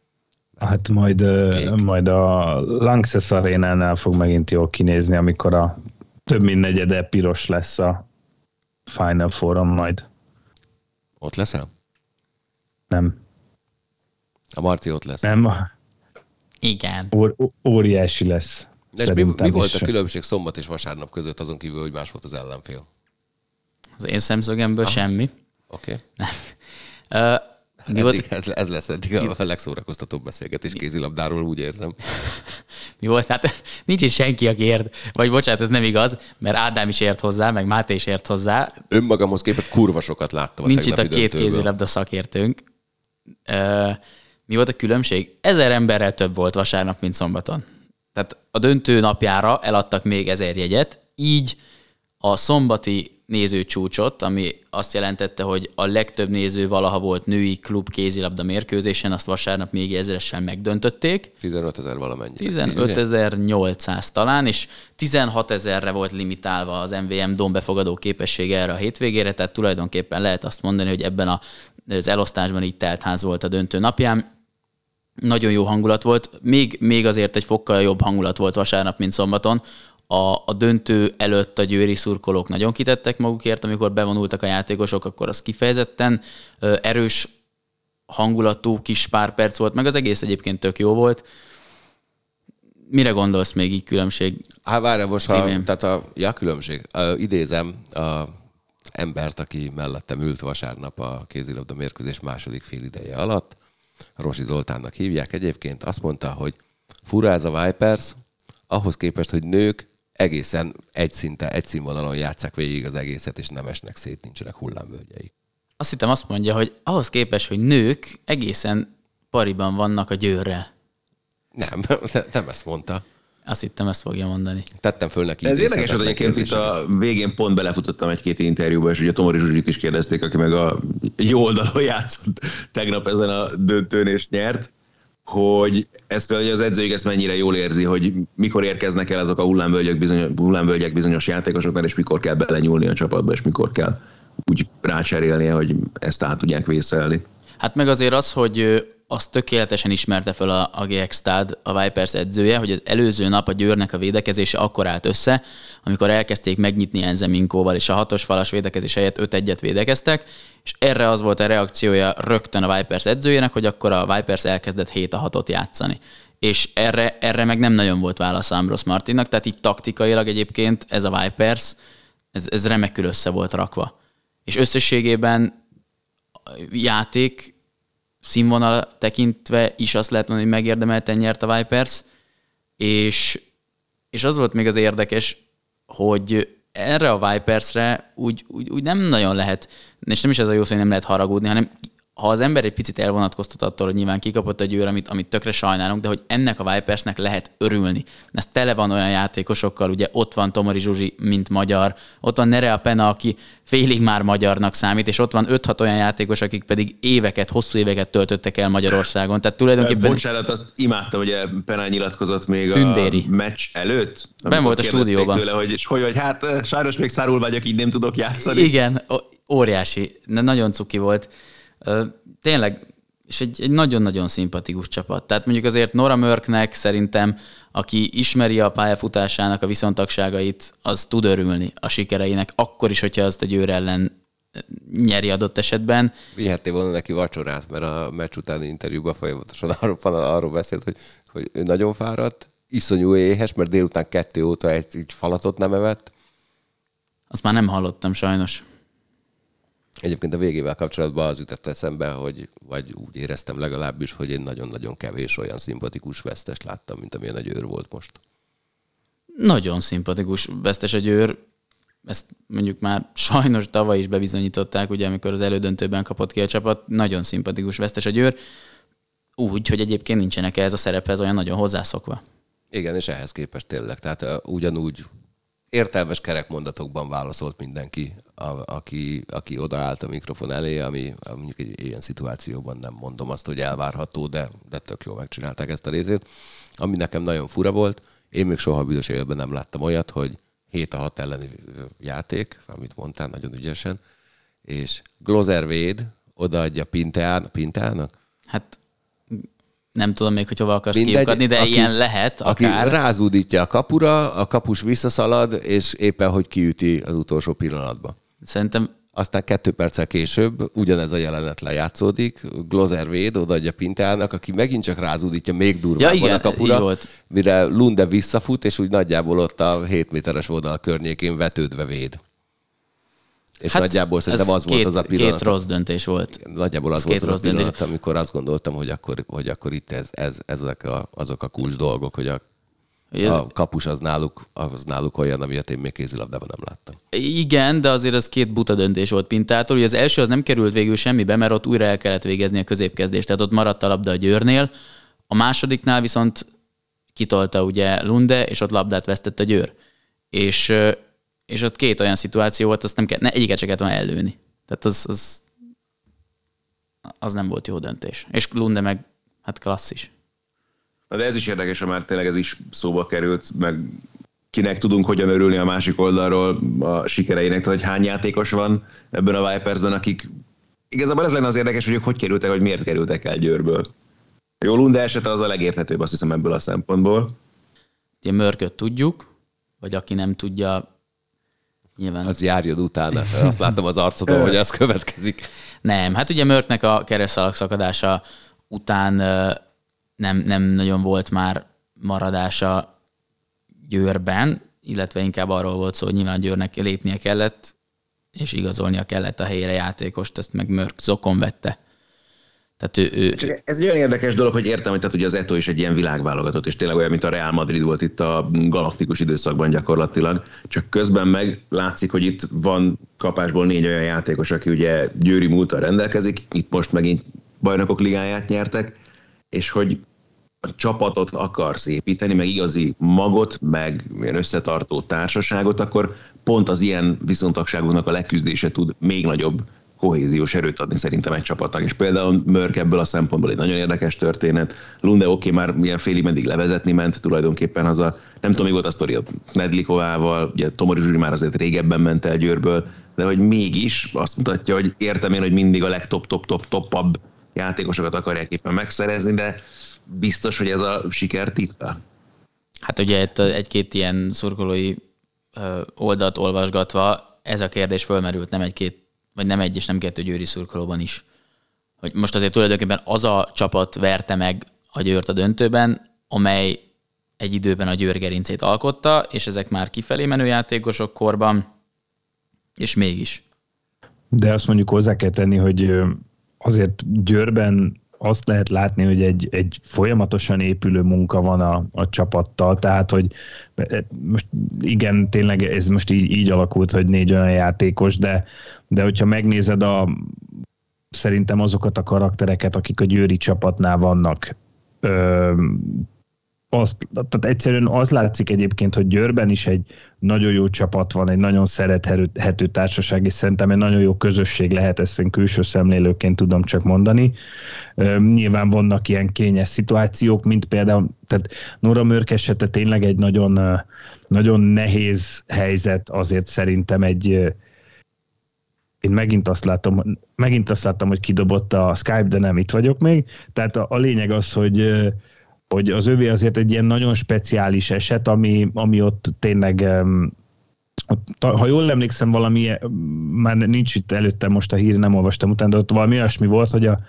Hát majd, Kék. majd a Lanxess arénánál fog megint jól kinézni, amikor a több mint negyede piros lesz a Final Forum majd. Ott leszel? Nem, A Marti ott lesz. nem, Igen. ó- óriási lesz. De és mi, mi volt is. a különbség szombat és vasárnap között, azon kívül, hogy más volt az ellenfél? Az én szemszögemből semmi. Oké. Ö, mi volt, Okay. Ez, ez lesz eddig a legszórakoztatóbb beszélgetés kézilabdáról, úgy érzem. mi volt? Hát nincs is senki, aki ért. Vagy bocsánat, ez nem igaz, mert Ádám is ért hozzá, meg Máté is ért hozzá. Önmagamhoz képest kurva sokat láttam a Nincs itt a két döntőből. kézilabda szakértőnk. Ö, mi volt a különbség? Ezer emberrel több volt vasárnap, mint szombaton. Tehát a döntő napjára eladtak még ezer jegyet, így a szombati nézőcsúcsot, ami azt jelentette, hogy a legtöbb néző valaha volt női klub kézilabda mérkőzésen, azt vasárnap még ezeresen megdöntötték. 15 ezer valamennyi. 15.800 talán, és 16 ezerre volt limitálva az MVM dom befogadó képessége erre a hétvégére, tehát tulajdonképpen lehet azt mondani, hogy ebben a, az elosztásban így teltház volt a döntő napján. Nagyon jó hangulat volt, még, még azért egy fokkal jobb hangulat volt vasárnap, mint szombaton. A, a döntő előtt a győri szurkolók nagyon kitettek magukért, amikor bevonultak a játékosok, akkor az kifejezetten erős hangulatú kis pár perc volt, meg az egész egyébként tök jó volt. Mire gondolsz még így különbség? Hát várj, most ha, tehát a, ja, különbség. Uh, idézem a embert, aki mellettem ült vasárnap a kézilabda mérkőzés második fél ideje alatt. Rosi Zoltánnak hívják egyébként. Azt mondta, hogy fura ez a Vipers, ahhoz képest, hogy nők egészen egy szinte, egy színvonalon játszák végig az egészet, és nem esnek szét, nincsenek hullámvölgyeik. Azt hittem azt mondja, hogy ahhoz képest, hogy nők egészen pariban vannak a győrrel. Nem, nem ezt mondta. Azt hittem, ezt fogja mondani. Tettem föl neki Ez érdekes, hogy egyébként itt a végén pont belefutottam egy-két interjúba, és ugye Tomori Zsuzsit is kérdezték, aki meg a jó oldalon játszott tegnap ezen a döntőn és nyert, hogy ezt hogy az edzőig ezt mennyire jól érzi, hogy mikor érkeznek el azok a hullámvölgyek bizonyos, hullámvölgyek bizonyos játékosoknál, és mikor kell belenyúlni a csapatba, és mikor kell úgy rácserélnie, hogy ezt át tudják vészelni. Hát meg azért az, hogy azt tökéletesen ismerte fel a, a GX Stad, a Vipers edzője, hogy az előző nap a Győrnek a védekezése akkor állt össze, amikor elkezdték megnyitni Enzeminkóval, és a hatos falas védekezés helyett 5-1-et védekeztek, és erre az volt a reakciója rögtön a Vipers edzőjének, hogy akkor a Vipers elkezdett 7 a 6-ot játszani. És erre, erre meg nem nagyon volt válasz Ambrose Martinnak, tehát így taktikailag egyébként ez a Vipers, ez, ez remekül össze volt rakva. És összességében játék színvonal tekintve is azt lehet mondani, hogy megérdemelten nyert a Vipers, és, és az volt még az érdekes, hogy erre a Vipersre úgy, úgy, úgy nem nagyon lehet, és nem is ez a jó szó, hogy nem lehet haragudni, hanem ha az ember egy picit elvonatkoztat attól, hogy nyilván kikapott a győr, amit, amit tökre sajnálunk, de hogy ennek a Vipersnek lehet örülni. Ez tele van olyan játékosokkal, ugye ott van Tomori Zsuzsi, mint magyar, ott van Nerea Pena, aki félig már magyarnak számít, és ott van 5-6 olyan játékos, akik pedig éveket, hosszú éveket töltöttek el Magyarországon. Tehát tulajdonképpen Bocsánat, azt imádtam, hogy Penál nyilatkozott még Tündéri. a meccs előtt. Ben volt a stúdióban. Tőle, hogy, és hogy, hogy hát sajnos még szárul vagyok, így nem tudok játszani. Igen, óriási, nagyon cuki volt. Tényleg, és egy, egy nagyon-nagyon szimpatikus csapat. Tehát mondjuk azért Nora Mörknek szerintem, aki ismeri a pályafutásának a viszontagságait, az tud örülni a sikereinek, akkor is, hogyha azt a győr ellen nyeri adott esetben. Vihettél volna neki vacsorát, mert a meccs utáni interjúban folyamatosan arról, arról beszélt, hogy, hogy ő nagyon fáradt, iszonyú éhes, mert délután kettő óta egy, egy falatot nem evett. Azt már nem hallottam sajnos. Egyébként a végével kapcsolatban az ütött eszembe, hogy vagy úgy éreztem legalábbis, hogy én nagyon-nagyon kevés olyan szimpatikus vesztest láttam, mint amilyen a győr volt most. Nagyon szimpatikus vesztes a győr, ezt mondjuk már sajnos tavaly is bebizonyították, ugye amikor az elődöntőben kapott ki a csapat, nagyon szimpatikus vesztes a győr, úgy, hogy egyébként nincsenek ehhez a szerephez olyan nagyon hozzászokva. Igen, és ehhez képest tényleg. Tehát ugyanúgy értelmes kerekmondatokban válaszolt mindenki, a, aki, aki odaállt a mikrofon elé, ami mondjuk egy ilyen szituációban nem mondom azt, hogy elvárható, de, de tök jól megcsinálták ezt a részét. Ami nekem nagyon fura volt, Én még soha büdös életben nem láttam olyat, hogy 7 a 6 elleni játék, amit mondtál nagyon ügyesen, és Glozer véd odaadja Pinteán, Pinteának? Hát nem tudom még, hogy hova akarsz Mindegy, kiukadni, de aki, ilyen lehet akár. Aki rázúdítja a kapura, a kapus visszaszalad, és éppen, hogy kiüti az utolsó pillanatban. Szerintem aztán kettő perccel később ugyanez a jelenet lejátszódik, Glozer véd odaadja Pintának, aki megint csak rázúdítja még durvábban ja, igen, a kapura, mire Lunde visszafut, és úgy nagyjából ott a 7 méteres vonal környékén vetődve véd. És hát nagyjából szerintem az két, volt az a pillanat. Két rossz döntés volt. Nagyjából az ez volt az a pillanat, döntés. amikor azt gondoltam, hogy akkor, hogy akkor itt ez, ez, ezek a, azok a kulcs dolgok, hogy a a kapus az náluk, az náluk olyan, amilyet én még kézilabdában nem láttam. Igen, de azért az két buta döntés volt Pintától. Ugye az első az nem került végül semmibe, mert ott újra el kellett végezni a középkezdést, tehát ott maradt a labda a Győrnél. A másodiknál viszont kitolta ugye Lunde, és ott labdát vesztett a Győr. És, és ott két olyan szituáció volt, azt nem kell, ne, egyiket se kellett ellőni. Tehát az, az, az nem volt jó döntés. És Lunde meg hát klasszis. Na de ez is érdekes, mert tényleg ez is szóba került, meg kinek tudunk hogyan örülni a másik oldalról a sikereinek, tehát hogy hány játékos van ebben a Vipersben, akik igazából ez lenne az érdekes, hogy ők hogy kerültek, hogy miért kerültek el Győrből. Jó, Lunde esete az a legérthetőbb, azt hiszem ebből a szempontból. Ugye Mörköt tudjuk, vagy aki nem tudja, nyilván... Az járjon utána, azt látom az arcodon, hogy ez következik. Nem, hát ugye Mörknek a keresztalak szakadása után nem, nem nagyon volt már maradása Győrben, illetve inkább arról volt szó, hogy nyilván Győrnek lépnie kellett, és igazolnia kellett a helyre játékost, ezt meg Mörk Zokon vette. Tehát ő, ő, ez egy olyan érdekes dolog, hogy értem, hogy, tehát, hogy az Eto is egy ilyen világválogatott, és tényleg olyan, mint a Real Madrid volt itt a galaktikus időszakban gyakorlatilag, csak közben meg látszik, hogy itt van kapásból négy olyan játékos, aki ugye győri múltal rendelkezik, itt most megint bajnokok ligáját nyertek, és hogy a csapatot akarsz építeni, meg igazi magot, meg ilyen összetartó társaságot, akkor pont az ilyen viszontagságoknak a leküzdése tud még nagyobb kohéziós erőt adni szerintem egy csapatnak. És például Mörk ebből a szempontból egy nagyon érdekes történet. Lunde oké, okay, már milyen félig meddig levezetni ment tulajdonképpen az a, nem tudom, mi volt a sztori a Nedlikovával, ugye Tomori Zsuri már azért régebben ment el Győrből, de hogy mégis azt mutatja, hogy értem én, hogy mindig a legtop, top, top, topabb játékosokat akarják éppen megszerezni, de biztos, hogy ez a siker titka. Hát ugye itt egy-két ilyen szurkolói oldalt olvasgatva ez a kérdés fölmerült nem egy-két, vagy nem egy és nem kettő győri szurkolóban is. Hogy most azért tulajdonképpen az a csapat verte meg a győrt a döntőben, amely egy időben a győr gerincét alkotta, és ezek már kifelé menő játékosok korban, és mégis. De azt mondjuk hozzá kell tenni, hogy azért Győrben azt lehet látni, hogy egy, egy folyamatosan épülő munka van a, a csapattal, tehát, hogy e, most igen, tényleg ez most így, így alakult, hogy négy olyan játékos, de, de hogyha megnézed a szerintem azokat a karaktereket, akik a Győri csapatnál vannak, azt, tehát egyszerűen az látszik egyébként, hogy Győrben is egy nagyon jó csapat van, egy nagyon szerethető társaság, és szerintem egy nagyon jó közösség lehet, ezt én külső szemlélőként tudom csak mondani. Nyilván vannak ilyen kényes szituációk, mint például, tehát Nora Mörk esete tényleg egy nagyon, nagyon nehéz helyzet, azért szerintem egy, én megint azt látom, megint azt láttam, hogy kidobott a Skype, de nem itt vagyok még. Tehát a, a lényeg az, hogy hogy az övé azért egy ilyen nagyon speciális eset, ami, ami ott tényleg ha jól emlékszem, valami, már nincs itt előttem most a hír, nem olvastam utána, de ott valami olyasmi volt, hogy a,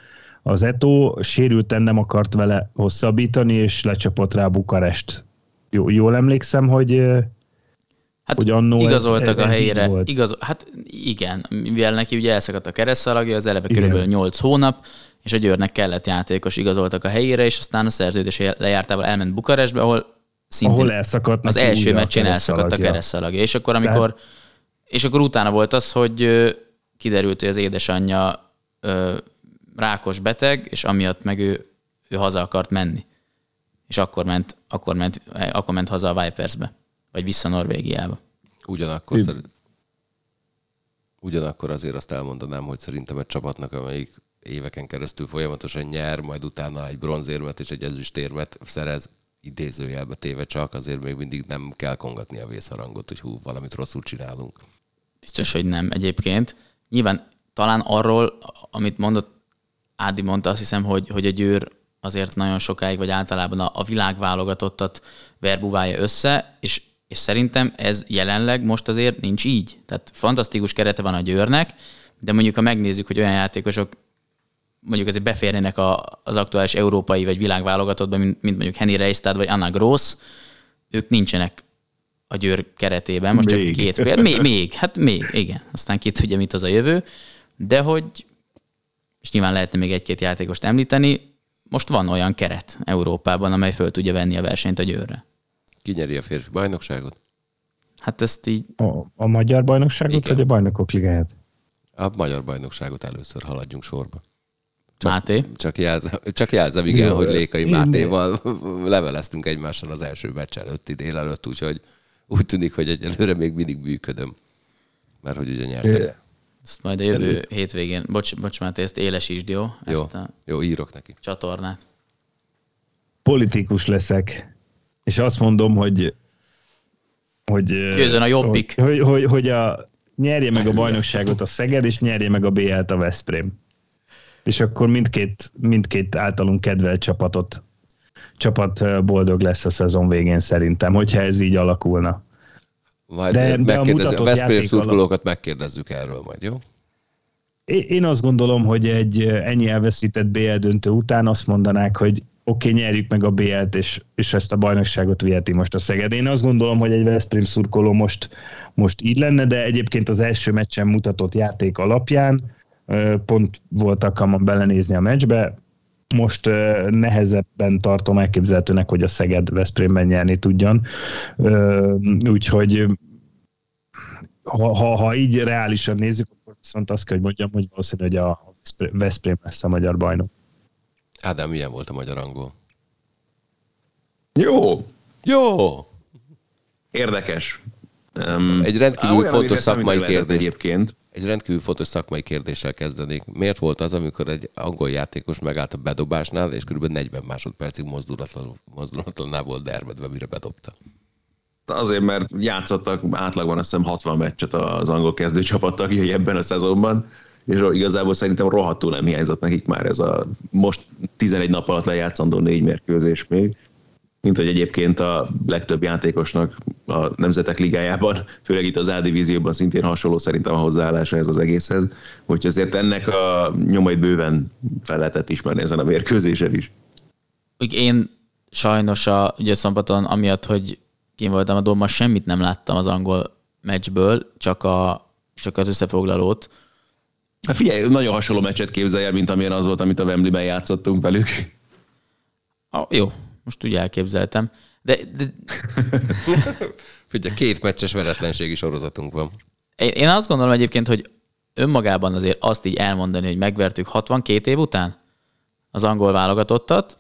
az Eto sérülten nem akart vele hosszabbítani, és lecsapott rá Bukarest. Jó, jól emlékszem, hogy Hát hogy annó igazoltak ez, a helyére. Igaz, hát igen, mivel neki ugye elszakadt a keresztalagja, az eleve igen. kb. 8 hónap, és a Győrnek kellett játékos, igazoltak a helyére, és aztán a szerződés lejártával elment Bukarestbe, ahol szintén ahol elszakadt az első meccsén elszakadt a keresztalagja. És akkor, amikor, De... és akkor utána volt az, hogy kiderült, hogy az édesanyja ö, rákos beteg, és amiatt meg ő, ő haza akart menni. És akkor ment, akkor ment, akkor ment haza a Vipersbe, vagy vissza Norvégiába. Ugyanakkor, szerint, ugyanakkor azért azt elmondanám, hogy szerintem egy csapatnak, amelyik éveken keresztül folyamatosan nyer, majd utána egy bronzérmet és egy ezüstérmet szerez idézőjelbe téve csak, azért még mindig nem kell kongatni a vészharangot, hogy hú, valamit rosszul csinálunk. Biztos, hogy nem egyébként. Nyilván talán arról, amit mondott, Ádi mondta, azt hiszem, hogy, hogy a Győr azért nagyon sokáig, vagy általában a, a világválogatottat verbuválja össze, és, és szerintem ez jelenleg most azért nincs így. Tehát fantasztikus kerete van a Győrnek, de mondjuk ha megnézzük, hogy olyan játékosok mondjuk azért beférnének a, az aktuális európai vagy világválogatottba, mint, mint mondjuk Henny Reistad vagy Anna Gross, ők nincsenek a Győr keretében, most még. csak két példa. Még, még, hát még, igen. Aztán ki tudja, mit az a jövő. De hogy, és nyilván lehetne még egy-két játékost említeni, most van olyan keret Európában, amely föl tudja venni a versenyt a Győrre. Ki nyeri a férfi bajnokságot? Hát ezt így... A, a magyar bajnokságot, Igen. vagy a bajnokok ligáját? A magyar bajnokságot először haladjunk sorba. Csak, Máté? Csak, jelzem, csak jelzem, igen, Jó, hogy Lékai Mátéval leveleztünk egymással az első meccs előtti délelőtt, úgyhogy úgy tűnik, hogy egyelőre még mindig működöm. Mert hogy ugye nyertek. Ezt majd a jövő hétvégén, bocs, bocs Máté, ezt élesítsd, jó? Jó, ezt a jó, írok neki. Csatornát. Politikus leszek, és azt mondom, hogy hogy, Győzön a jobbik. Hogy, hogy, hogy, hogy a, nyerje meg a bajnokságot a Szeged, és nyerje meg a BL-t a Veszprém. És akkor mindkét, mindkét általunk kedvelt csapatot csapat boldog lesz a szezon végén szerintem, hogyha ez így alakulna. Majd de, de a, a Veszprém szurkolókat megkérdezzük erről majd, jó? Én azt gondolom, hogy egy ennyi elveszített BL döntő után azt mondanák, hogy oké, okay, nyerjük meg a BL-t, és, és ezt a bajnokságot viheti most a Szeged. Én azt gondolom, hogy egy Veszprém szurkoló most, most így lenne, de egyébként az első meccsen mutatott játék alapján pont volt alkalmam belenézni a meccsbe, most nehezebben tartom elképzelhetőnek, hogy a Szeged Veszprémben nyerni tudjon. Úgyhogy ha, ha, ha így reálisan nézzük, akkor viszont azt kell, hogy mondjam, hogy valószínű, hogy a Veszprém lesz a magyar bajnok. Ádám, milyen volt a magyar angol? Jó. Jó. Érdekes. Um, egy rendkívül fontos szakmai kérdés. Egyébként. Egy rendkívül fontos szakmai kérdéssel kezdenék. Miért volt az, amikor egy angol játékos megállt a bedobásnál, és kb. 40 másodpercig mozdulatlan, mozdulatlanná volt dermedve, mire bedobta? Azért, mert játszottak átlagban azt hiszem 60 meccset az angol kezdőcsapat tagjai ebben a szezonban, és igazából szerintem rohadtul nem hiányzott nekik már ez a most 11 nap alatt lejátszandó négy mérkőzés még mint hogy egyébként a legtöbb játékosnak a Nemzetek Ligájában, főleg itt az A-divízióban szintén hasonló szerintem a hozzáállása ez az egészhez, úgyhogy azért ennek a nyomait bőven fel lehetett ismerni ezen a mérkőzésen is. Én sajnos a, ugye szombaton, amiatt, hogy kim voltam a domban, semmit nem láttam az angol meccsből, csak, a, csak az összefoglalót. Hát figyelj, nagyon hasonló meccset képzelj el, mint amilyen az volt, amit a Wembley-ben játszottunk velük. Ah, jó, most úgy elképzeltem. De, de... Figyelj, két meccses veretlenségi sorozatunk van. Én, azt gondolom egyébként, hogy önmagában azért azt így elmondani, hogy megvertük 62 év után az angol válogatottat,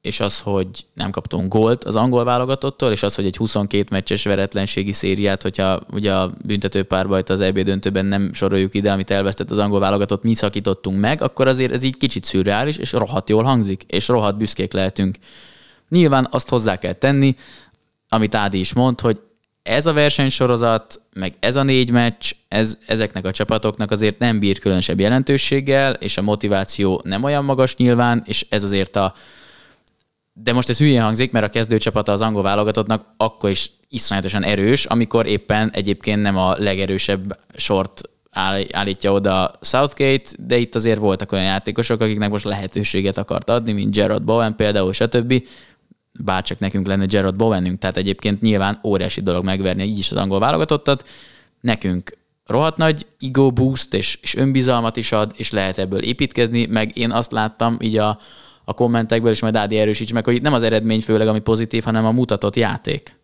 és az, hogy nem kaptunk gólt az angol válogatottól, és az, hogy egy 22 meccses veretlenségi szériát, hogyha ugye a büntetőpárbajt az EB döntőben nem soroljuk ide, amit elvesztett az angol válogatott, mi szakítottunk meg, akkor azért ez így kicsit szürreális, és rohadt jól hangzik, és rohadt büszkék lehetünk Nyilván azt hozzá kell tenni, amit Ádi is mond, hogy ez a versenysorozat, meg ez a négy meccs, ez ezeknek a csapatoknak azért nem bír különösebb jelentőséggel, és a motiváció nem olyan magas nyilván, és ez azért a de most ez hülyén hangzik, mert a kezdőcsapata az angol válogatottnak akkor is iszonyatosan erős, amikor éppen egyébként nem a legerősebb sort állítja oda Southgate, de itt azért voltak olyan játékosok, akiknek most lehetőséget akart adni, mint Gerard Bowen például, stb bárcsak nekünk lenne Gerard Bowenünk, tehát egyébként nyilván óriási dolog megverni így is az angol válogatottat. Nekünk rohadt nagy ego boost és, és önbizalmat is ad, és lehet ebből építkezni, meg én azt láttam így a, a kommentekből, és majd Ádi erősíts meg, hogy nem az eredmény főleg, ami pozitív, hanem a mutatott játék.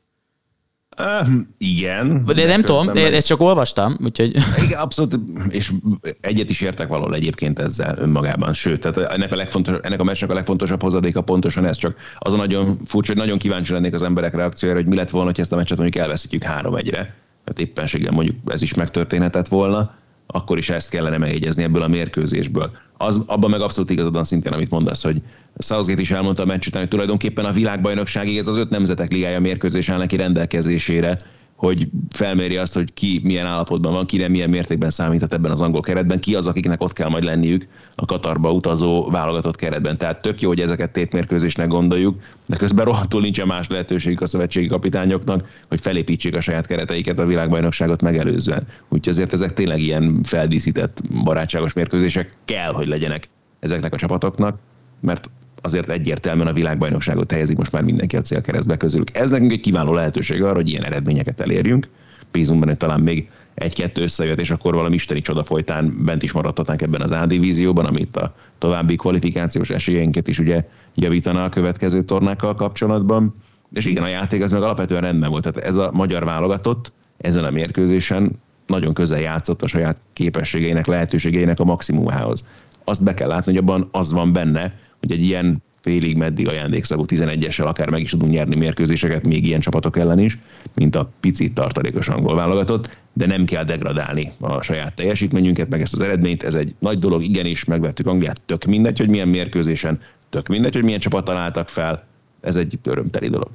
Uh, igen. De, de nem tudom, meg... ezt csak olvastam, úgyhogy... Igen, abszolút, és egyet is értek valahol egyébként ezzel önmagában, sőt, tehát ennek a, legfontos, ennek a meccsnek a legfontosabb hozadéka pontosan ez, csak az a nagyon furcsa, hogy nagyon kíváncsi lennék az emberek reakciójára, hogy mi lett volna, hogy ezt a meccset mondjuk elveszítjük három egyre. Hát éppenséggel mondjuk ez is megtörténhetett volna, akkor is ezt kellene megjegyezni ebből a mérkőzésből. Az, abban meg abszolút igazad van szintén, amit mondasz, hogy Southgate is elmondta a meccs után, hogy tulajdonképpen a világbajnokságig ez az öt nemzetek ligája mérkőzés áll neki rendelkezésére, hogy felméri azt, hogy ki milyen állapotban van, kire milyen mértékben számíthat ebben az angol keretben, ki az, akiknek ott kell majd lenniük a Katarba utazó válogatott keretben. Tehát tök jó, hogy ezeket tétmérkőzésnek gondoljuk, de közben rohadtul nincsen más lehetőségük a szövetségi kapitányoknak, hogy felépítsék a saját kereteiket a világbajnokságot megelőzően. Úgyhogy azért ezek tényleg ilyen feldíszített barátságos mérkőzések kell, hogy legyenek ezeknek a csapatoknak, mert azért egyértelműen a világbajnokságot helyezik most már mindenki a célkeresztbe közülük. Ez nekünk egy kiváló lehetőség arra, hogy ilyen eredményeket elérjünk. Bízunk benne, talán még egy-kettő összejött, és akkor valami isteni csoda folytán bent is maradhatnánk ebben az A divízióban, amit a további kvalifikációs esélyeinket is ugye javítana a következő tornákkal kapcsolatban. És igen, a játék az meg alapvetően rendben volt. Tehát ez a magyar válogatott ezen a mérkőzésen nagyon közel játszott a saját képességeinek, lehetőségeinek a maximumához. Azt be kell látni, hogy abban az van benne, hogy egy ilyen félig meddig ajándékszagú 11-essel akár meg is tudunk nyerni mérkőzéseket még ilyen csapatok ellen is, mint a picit tartalékos angol válogatott, de nem kell degradálni a saját teljesítményünket, meg ezt az eredményt. Ez egy nagy dolog, igenis, megvertük Angliát, tök mindegy, hogy milyen mérkőzésen, tök mindegy, hogy milyen csapat találtak fel, ez egy örömteli dolog.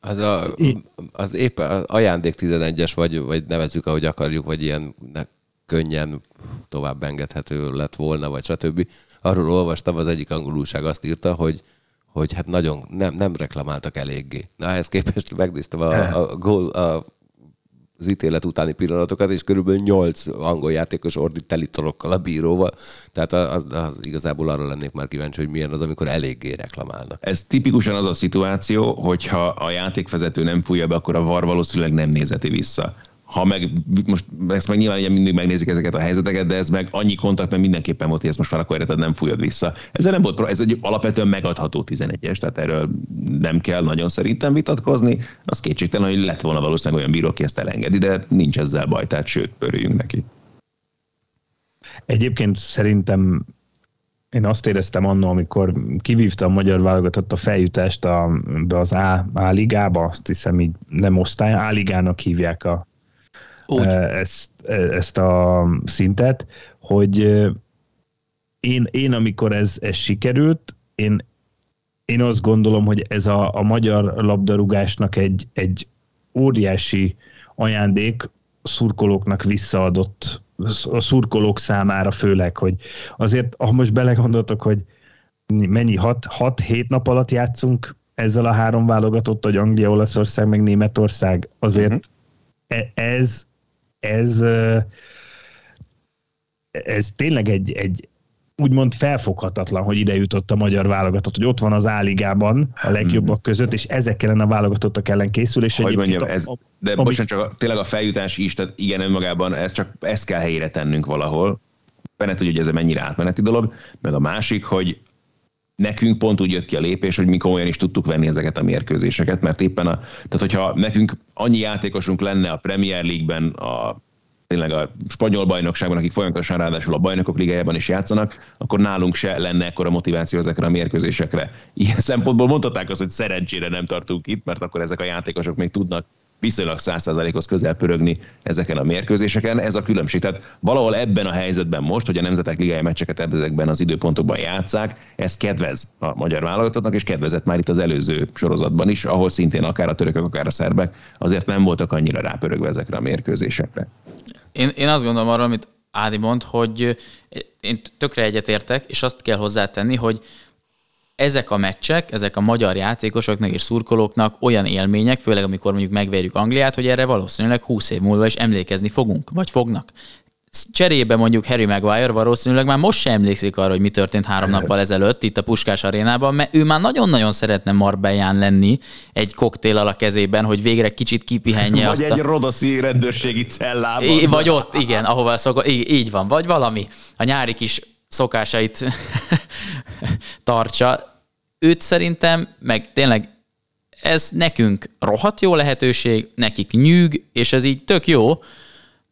Az, a, az éppen az ajándék 11-es, vagy, vagy nevezzük, ahogy akarjuk, vagy ilyen könnyen tovább engedhető lett volna, vagy stb arról olvastam, az egyik angolúság azt írta, hogy hogy hát nagyon nem, nem reklamáltak eléggé. Na, ehhez képest megnéztem a, a, a, a az ítélet utáni pillanatokat, és körülbelül nyolc angol játékos ordít telitorokkal a bíróval. Tehát az, az, igazából arra lennék már kíváncsi, hogy milyen az, amikor eléggé reklamálnak. Ez tipikusan az a szituáció, hogyha a játékvezető nem fújja be, akkor a VAR valószínűleg nem nézeti vissza ha meg, most ezt meg nyilván ugye mindig megnézik ezeket a helyzeteket, de ez meg annyi kontakt, mert mindenképpen volt, hogy ezt most már akkor nem fújod vissza. Ez nem volt, ez egy alapvetően megadható 11-es, tehát erről nem kell nagyon szerintem vitatkozni. Az kétségtelen, hogy lett volna valószínűleg olyan bíró, aki ezt elengedi, de nincs ezzel baj, tehát sőt, pörüljünk neki. Egyébként szerintem én azt éreztem annó, amikor kivívta a magyar válogatott a feljutást a, be az A, A ligába, azt hiszem így nem osztály, A ligának hívják a úgy. Ezt, ezt a szintet, hogy én, én amikor ez, ez sikerült, én, én azt gondolom, hogy ez a, a magyar labdarúgásnak egy, egy óriási ajándék szurkolóknak visszaadott, a szurkolók számára főleg, hogy azért, ha most belegondoltok, hogy mennyi, 6-7 nap alatt játszunk ezzel a három válogatott, hogy Anglia, Olaszország, meg Németország, azért uh-huh. ez ez, ez tényleg egy, egy úgymond felfoghatatlan, hogy ide jutott a magyar válogatott, hogy ott van az áligában a legjobbak hmm. között, és ezek ellen a válogatottak ellen készül, és hogy mondjam, ez, de ami... bocsánat, csak a, tényleg a feljutás is, tehát igen, önmagában ez csak ezt kell helyére tennünk valahol. Benne tudja, hogy ez mennyire átmeneti dolog, meg a másik, hogy nekünk pont úgy jött ki a lépés, hogy mi komolyan is tudtuk venni ezeket a mérkőzéseket, mert éppen a, tehát hogyha nekünk annyi játékosunk lenne a Premier League-ben, a tényleg a spanyol bajnokságban, akik folyamatosan ráadásul a bajnokok ligájában is játszanak, akkor nálunk se lenne ekkora motiváció ezekre a mérkőzésekre. Ilyen szempontból mondhatták azt, hogy szerencsére nem tartunk itt, mert akkor ezek a játékosok még tudnak viszonylag 100%-hoz közel pörögni ezeken a mérkőzéseken. Ez a különbség. Tehát valahol ebben a helyzetben most, hogy a Nemzetek Ligája meccseket ezekben az időpontokban játszák, ez kedvez a magyar válogatottnak, és kedvezett már itt az előző sorozatban is, ahol szintén akár a törökök, akár a szerbek azért nem voltak annyira rápörögve ezekre a mérkőzésekre. Én, én azt gondolom arra, amit Ádi mond, hogy én tökre egyetértek, és azt kell hozzátenni, hogy ezek a meccsek, ezek a magyar játékosoknak és szurkolóknak olyan élmények, főleg amikor mondjuk megverjük Angliát, hogy erre valószínűleg 20 év múlva is emlékezni fogunk, vagy fognak. Cserébe mondjuk Harry Maguire valószínűleg már most sem emlékszik arra, hogy mi történt három nappal ezelőtt itt a Puskás arénában, mert ő már nagyon-nagyon szeretne Marbellán lenni egy koktél a kezében, hogy végre kicsit kipihenje vagy azt egy a... rodoszi rendőrségi cellában. Vagy ott, igen, ahova szokott, így, így van, vagy valami. A nyári kis szokásait tartsa, őt szerintem, meg tényleg ez nekünk rohadt jó lehetőség, nekik nyűg, és ez így tök jó,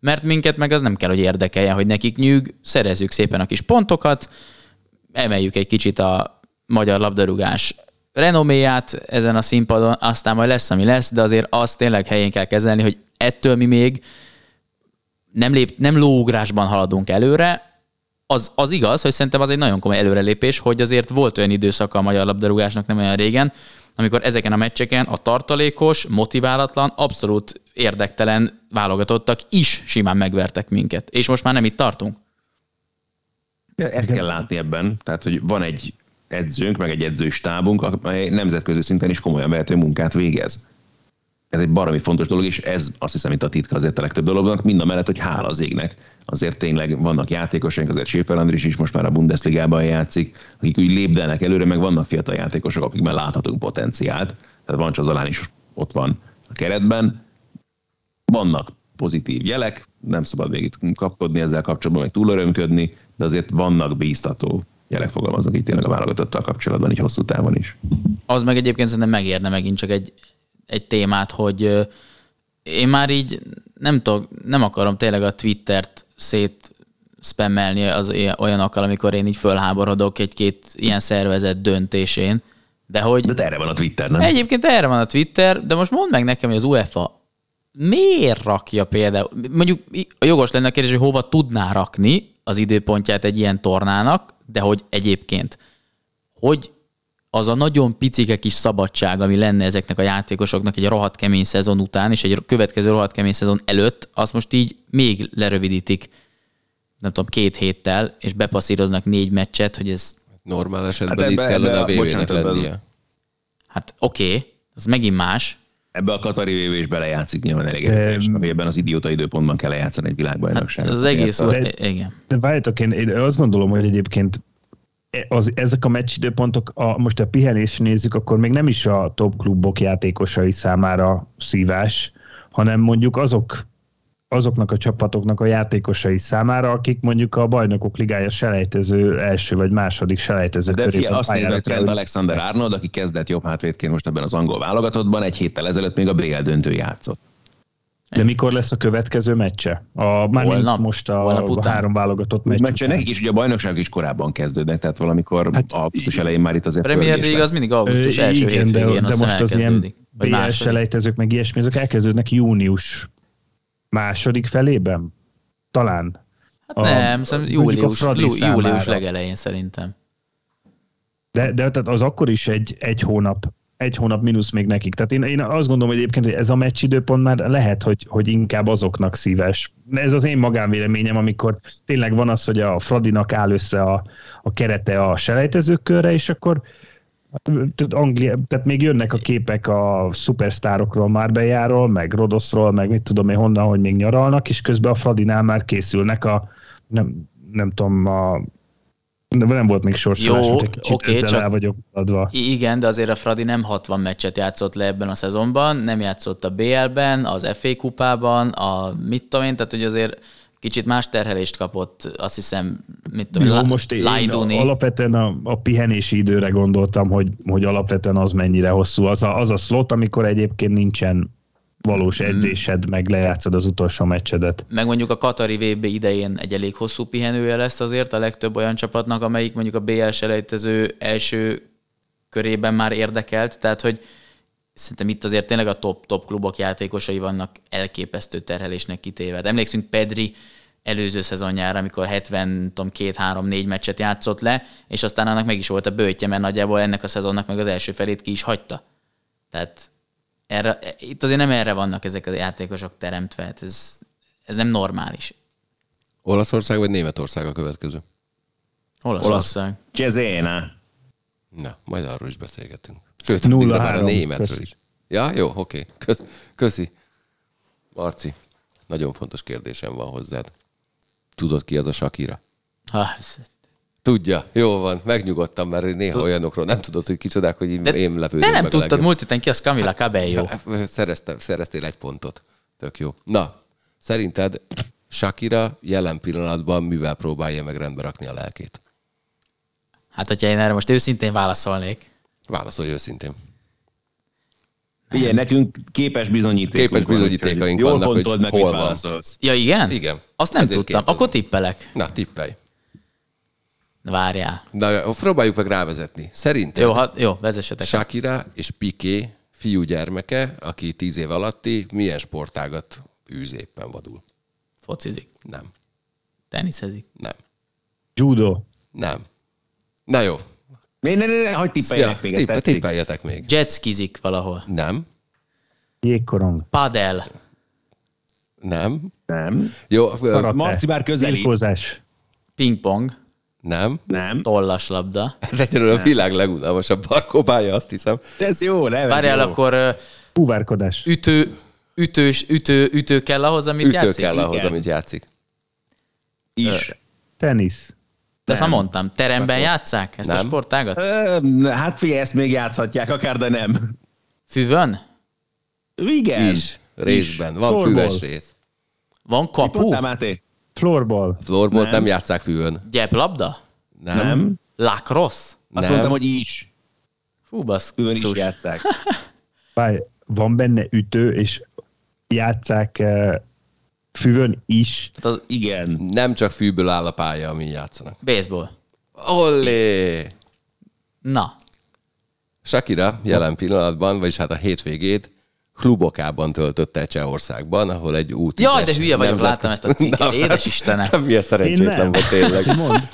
mert minket meg az nem kell, hogy érdekeljen, hogy nekik nyűg, szerezzük szépen a kis pontokat, emeljük egy kicsit a magyar labdarúgás renoméját ezen a színpadon, aztán majd lesz, ami lesz, de azért azt tényleg helyén kell kezelni, hogy ettől mi még nem, lép, nem lóugrásban haladunk előre, az, az igaz, hogy szerintem az egy nagyon komoly előrelépés, hogy azért volt olyan időszaka a magyar labdarúgásnak nem olyan régen, amikor ezeken a meccseken a tartalékos, motiválatlan, abszolút érdektelen válogatottak is simán megvertek minket. És most már nem itt tartunk. Ezt kell látni ebben, tehát hogy van egy edzőnk, meg egy edzői stábunk, amely nemzetközi szinten is komolyan vehető munkát végez. Ez egy baromi fontos dolog, és ez azt hiszem itt a titka azért a legtöbb dolognak, mind a mellett, hogy hála az égnek. Azért tényleg vannak játékosaink, azért Schäfer Andris is most már a Bundesligában játszik, akik úgy lépdelnek előre, meg vannak fiatal játékosok, akik már láthatunk potenciált. Tehát van Csazalán is ott van a keretben. Vannak pozitív jelek, nem szabad végig kapkodni ezzel kapcsolatban, meg túl örömködni, de azért vannak bíztató jelek fogalmazok itt tényleg a válogatottal kapcsolatban, így hosszú távon is. Az meg egyébként szerintem megérne megint csak egy, egy témát, hogy én már így nem, tudok, nem akarom tényleg a Twittert szét spammelni az olyanokkal, amikor én így fölháborodok egy-két ilyen szervezet döntésén. De hogy... De erre van a Twitter, nem? Egyébként erre van a Twitter, de most mondd meg nekem, hogy az UEFA miért rakja például, mondjuk a jogos lenne a kérdés, hogy hova tudná rakni az időpontját egy ilyen tornának, de hogy egyébként, hogy az a nagyon picike kis szabadság, ami lenne ezeknek a játékosoknak egy rohadt kemény szezon után, és egy következő rohadt kemény szezon előtt, azt most így még lerövidítik, nem tudom, két héttel, és bepasszíroznak négy meccset, hogy ez... Normál esetben hát itt kellene a VV-nek lennie. Hát oké, okay, az megint más, Ebbe a Katari VV is belejátszik nyilván elég érdekes, amiben az idióta időpontban kell lejátszani egy világbajnokságot. Hát az egész, de, igen. De várjátok, én, én azt gondolom, hogy egyébként az, ezek a meccsidőpontok, a, most a pihenés nézzük, akkor még nem is a top klubok játékosai számára szívás, hanem mondjuk azok azoknak a csapatoknak a játékosai számára, akik mondjuk a bajnokok ligája selejtező első vagy második selejtező De fia, azt nézve Trent Alexander Arnold, aki kezdett jobb hátvédként most ebben az angol válogatottban, egy héttel ezelőtt még a BL döntő játszott. De mikor lesz a következő meccse? A, már holnap, most a, a három válogatott meccs. Meccse nekik is, ugye a bajnokság is korábban kezdődnek, tehát valamikor hát, augusztus elején már itt azért Premier League az mindig augusztus első igen, hétvégén, de, de most az ilyen BL selejtezők, meg ilyesmi, azok elkezdődnek június második felében? Talán. Hát a, nem, szerintem július, július legelején szerintem. De, de tehát az akkor is egy, egy hónap egy hónap mínusz még nekik. Tehát én, én azt gondolom hogy egyébként, hogy ez a meccs időpont már lehet, hogy, hogy inkább azoknak szíves. Ez az én magánvéleményem, amikor tényleg van az, hogy a Fradinak áll össze a, a kerete a selejtezők körre, és akkor tehát, Anglia, tehát még jönnek a képek a szupersztárokról, Márbejáról, meg Rodoszról, meg mit tudom én honnan, hogy még nyaralnak, és közben a Fradinál már készülnek a nem, nem tudom, a de nem volt még sorsolás, Jó, egy kicsit okay, ezzel csak el vagyok adva. Igen, de azért a Fradi nem 60 meccset játszott le ebben a szezonban, nem játszott a BL-ben, az FA kupában, a mit tudom én, tehát hogy azért kicsit más terhelést kapott, azt hiszem, mit tudom, Jó, most én Lajduni. alapvetően a, a pihenési időre gondoltam, hogy, hogy alapvetően az mennyire hosszú. Az a, az a slot, amikor egyébként nincsen valós hmm. edzésed, meg lejátszod az utolsó meccsedet. Meg mondjuk a Katari VB idején egy elég hosszú pihenője lesz azért a legtöbb olyan csapatnak, amelyik mondjuk a BL selejtező első körében már érdekelt, tehát hogy szerintem itt azért tényleg a top, top klubok játékosai vannak elképesztő terhelésnek kitéve. De emlékszünk Pedri előző szezonjára, amikor 70, tudom, két, három, négy meccset játszott le, és aztán annak meg is volt a bőtje, mert nagyjából ennek a szezonnak meg az első felét ki is hagyta. Tehát erre, itt azért nem erre vannak ezek a játékosok teremtve, hát ez, ez nem normális. Olaszország vagy Németország a következő? Olaszország. Olasz. Cezena. Na, majd arról is beszélgetünk. Sőt, Nulla már a németről köszi. is. Ja, jó, oké. Kösz, köszi. Marci, nagyon fontos kérdésem van hozzád. Tudod ki az a Shakira? Ha, Tudja, jó van, megnyugodtam, mert néha Tud... olyanokról nem tudod, hogy kicsodák, hogy De én lepődöm Te nem meg tudtad múlt héten ki az Camila Cabello. Szereztem, szereztél egy pontot. Tök jó. Na, szerinted Shakira jelen pillanatban mivel próbálja meg rendbe rakni a lelkét? Hát, hogyha én erre most őszintén válaszolnék. Válaszolj őszintén. Ugye, nekünk képes bizonyítékunk Képes bizonyítékaink van, vannak, hogy meg, hol van. Ja, igen? Igen. Azt nem Ezért tudtam. Kérdezem. Akkor tippelek. Na, tippelj. Várjál. Na, próbáljuk meg rávezetni. Szerintem jó, ha, jó, vezessetek. Shakira és Piqué fiú gyermeke, aki tíz év alatti, milyen sportágat űz éppen vadul? Focizik. Nem. Teniszezik. Nem. Judo. Nem. Na jó. Ne, ne, ne, ne hagyd tippeljek még, ez tippe, tippeljetek még. Jetskizik valahol. Nem. Jégkorong. Padel. Nem. Nem. Jó. Marci közelít. Birkózás. Pingpong. Nem. Nem. Tollaslabda. Ez egyelőre a világ legunalmasabb parkobája, azt hiszem. Ez jó, nem? Várjál, akkor ö, Húvárkodás. ütő, ütős, ütő, ütő kell ahhoz, amit Ütő játszik? kell ahhoz, Igen. amit játszik. Is. Tenisz. De ezt már mondtam. Teremben játszák ezt a Nem. sportágat? Ö, hát figyelj, ezt még játszhatják, akár, de nem. Füvön? Igen. Is. Részben. Van Floorball. füves rész. Van kapu? mondtál, Máté? Floorball. Floorball nem. Nem. játszák fűön. Gyeplabda? Nem. Nem. Lacrosse? Azt Nem. mondtam, hogy is. Fú, basz. Külön is játszák. Várj, van benne ütő, és játszák eh, füvön is. Hát az Igen. Nem csak fűből áll a pálya, amin játszanak. baseball. Ollé! Na, Shakira jelen pillanatban, vagyis hát a hétvégét klubokában töltötte Csehországban, ahol egy út. Jaj, de hülye vagyok, láttam ezt a cikket, édes Istenem. Nem, milyen szerencsétlen nem. volt tényleg. Mond.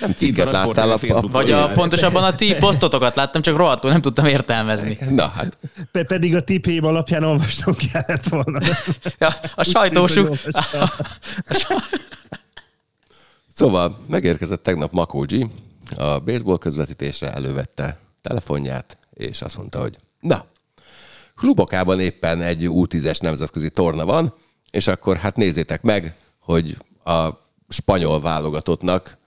Nem cikket a láttál a, Facebook vagy a, pontosabban a ti posztotokat láttam, csak rohadtul nem tudtam értelmezni. Na hát, Pe- pedig a tipém alapján olvasnom kellett volna. Ja, a sajtósuk. Szóval megérkezett tegnap Makógyi, a baseball közvetítésre elővette telefonját, és azt mondta, hogy na, klubokában éppen egy U10-es nemzetközi torna van, és akkor hát nézzétek meg, hogy a spanyol válogatottnak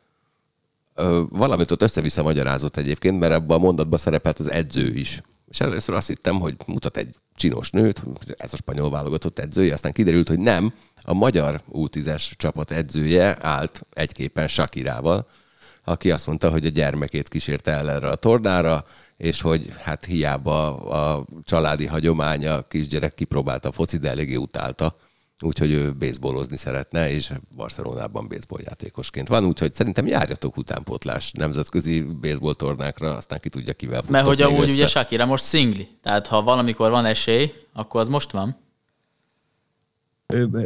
ö, valamit ott össze-vissza magyarázott egyébként, mert abban a mondatban szerepelt az edző is. És először azt hittem, hogy mutat egy csinos nőt, ez a spanyol válogatott edzője, aztán kiderült, hogy nem, a magyar U10-es csapat edzője állt egyképpen Sakirával, aki azt mondta, hogy a gyermekét kísérte el erre a tornára, és hogy hát hiába a családi hagyománya, a kisgyerek kipróbálta a foci, de eléggé utálta, úgyhogy ő baseballozni szeretne, és Barcelonában baseball játékosként van, úgyhogy szerintem járjatok utánpótlás nemzetközi baseball tornákra, aztán ki tudja kivel mert hogy amúgy össze. ugye Shakira most szingli. Tehát ha valamikor van esély, akkor az most van.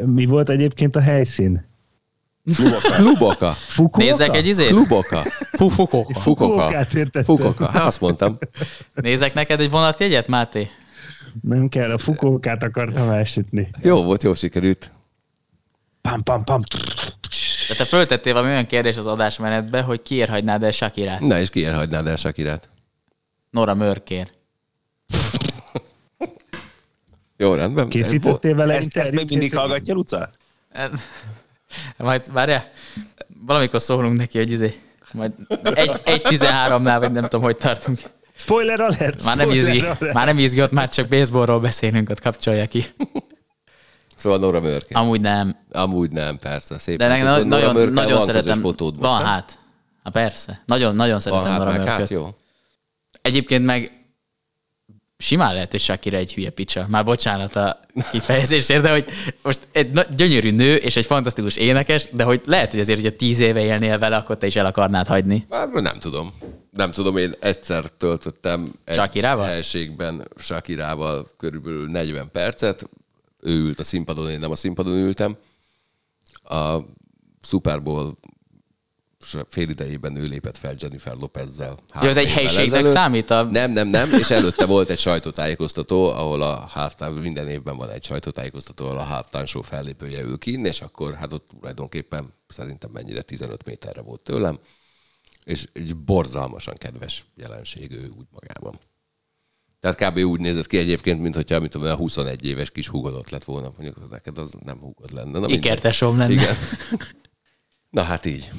Mi volt egyébként a helyszín? Kluboka. Fukuoka? Nézzek egy izét? Fukoka. Fukuokát értettem. Fukoka. Hát azt mondtam. Nézek neked egy vonatjegyet, Máté? Nem kell, a fukókát akartam elsütni. Jó volt, jó sikerült. Pam, pam, pam. De te föltettél valami olyan kérdés az adásmenetbe, hogy kiért hagynád el Shakirát? Na, és kiért hagynád el Sakirát? Nora Mörkér. Jó, rendben. Készítettél vele Ezt, ezt még mindig hallgatja, Luca? Majd, várjál, valamikor szólunk neki, hogy izé, majd egy, egy 13-nál, vagy nem tudom, hogy tartunk. Spoiler alert! Már nem, izgi, alert. már nem izgi, ott már csak baseballról beszélünk, ott kapcsolja ki. Szóval Nora Mörke. Amúgy nem, Amúgy nem, persze. Szép. de Nora nagyon, Mörkel nagyon szeretem. Fotód most, van nem? hát. Hát persze. Nagyon, nagyon Van szeretem hát Nora hát Mörköt. jó. Egyébként meg simán lehet, hogy Shakira egy hülye picsa. Már bocsánat a kifejezésért, de hogy most egy gyönyörű nő és egy fantasztikus énekes, de hogy lehet, hogy azért, hogyha tíz éve élnél vele, akkor te is el akarnád hagyni. Hát, nem tudom. Nem tudom, én egyszer töltöttem egy Shakirával? helységben Sakirával körülbelül 40 percet. Ő ült a színpadon, én nem a színpadon ültem. A Super Bowl fél idejében ő lépett fel Jennifer Lopezzel. Ja, ez egy ezelőtt. számít a- Nem, nem, nem, és előtte volt egy sajtótájékoztató, ahol a halftime, minden évben van egy sajtótájékoztató, ahol a halftime show fellépője ő kinn, és akkor hát ott tulajdonképpen szerintem mennyire 15 méterre volt tőlem, és egy borzalmasan kedves jelenség ő úgy magában. Tehát kb. úgy nézett ki egyébként, mint hogyha mit tudom, a 21 éves kis húgod ott lett volna. Mondjuk neked az nem húgod lenne. Na. Ikertesom lenne. Igen. Na hát így.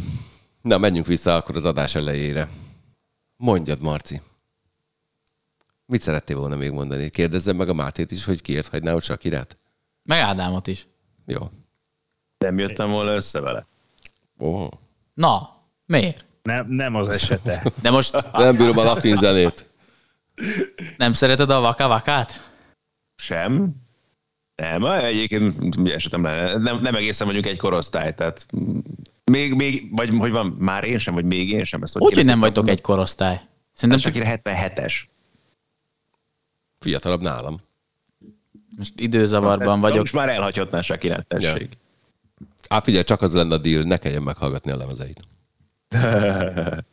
Na, menjünk vissza akkor az adás elejére. Mondjad, Marci. Mit szerettél volna még mondani? Kérdezzem meg a Mátét is, hogy kiért hagyná ott Sakirát? Meg Ádámot is. Jó. Nem jöttem volna össze vele. Ó. Na, miért? Nem, nem az esete. De most Nem bírom a latin zenét. nem szereted a vaka-vakát? Sem. Nem, egyébként esetem nem, nem, nem egészen vagyunk egy korosztály, tehát még, még, vagy hogy van, már én sem, vagy még én sem. Ezt Úgy, hogy nem vagytok egy korosztály. Szerintem csak Shakira 77-es. Fiatalabb nálam. most időzavarban vagyok. Most már elhagyhatná Shakira, tessék. Á, figyelj, csak az lenne a deal, ne kelljen meghallgatni a lemezeit.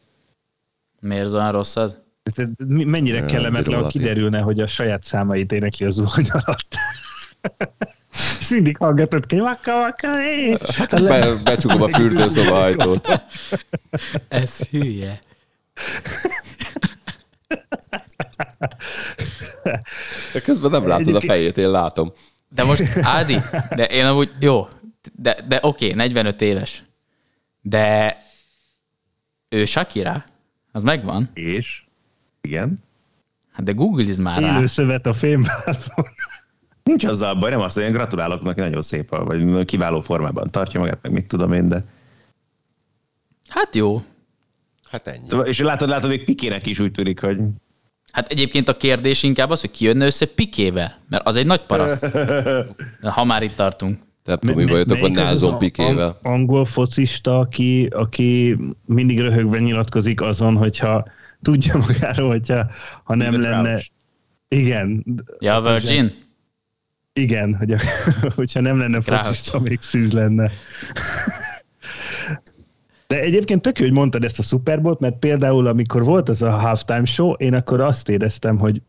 Miért olyan rossz az? Tehát Mennyire kellemetlen, ha kiderülne, hogy a saját számait énekli az zuhany alatt. És mindig hallgatod ki, vaka, vaka, hé. Be, becsukom a fürdőszoba ajtót. Ez hülye. De közben nem látod a fejét, én látom. De most, Ádi, de én amúgy, jó, de, de oké, 45 éves. De ő Shakira, az megvan. És? Igen. Hát de googliz már rá. Élő szövet a fémbázon. Nincs azzal baj, nem azt, hogy én gratulálok neki, nagyon szép, vagy kiváló formában tartja magát, meg mit tudom én, de... Hát jó. Hát ennyi. Szóval- És látod, látod, még Pikének is úgy tűnik, hogy Hát egyébként a kérdés inkább az, hogy ki jönne össze Pikével, mert az egy nagy paraszt. Ha már itt tartunk. Nem tudom, mi bajotok a a- Pikével. ang- Angol focista, aki, aki mindig röhögve nyilatkozik azon, hogyha tudja magáról, hogyha ha nem The lenne... Igen, Ja, a Virgin? Igen, hogy a, hogyha nem lenne focista, még szűz lenne. De egyébként tök jó, hogy mondtad ezt a Super Bowl-t, mert például amikor volt ez a halftime show, én akkor azt éreztem, hogy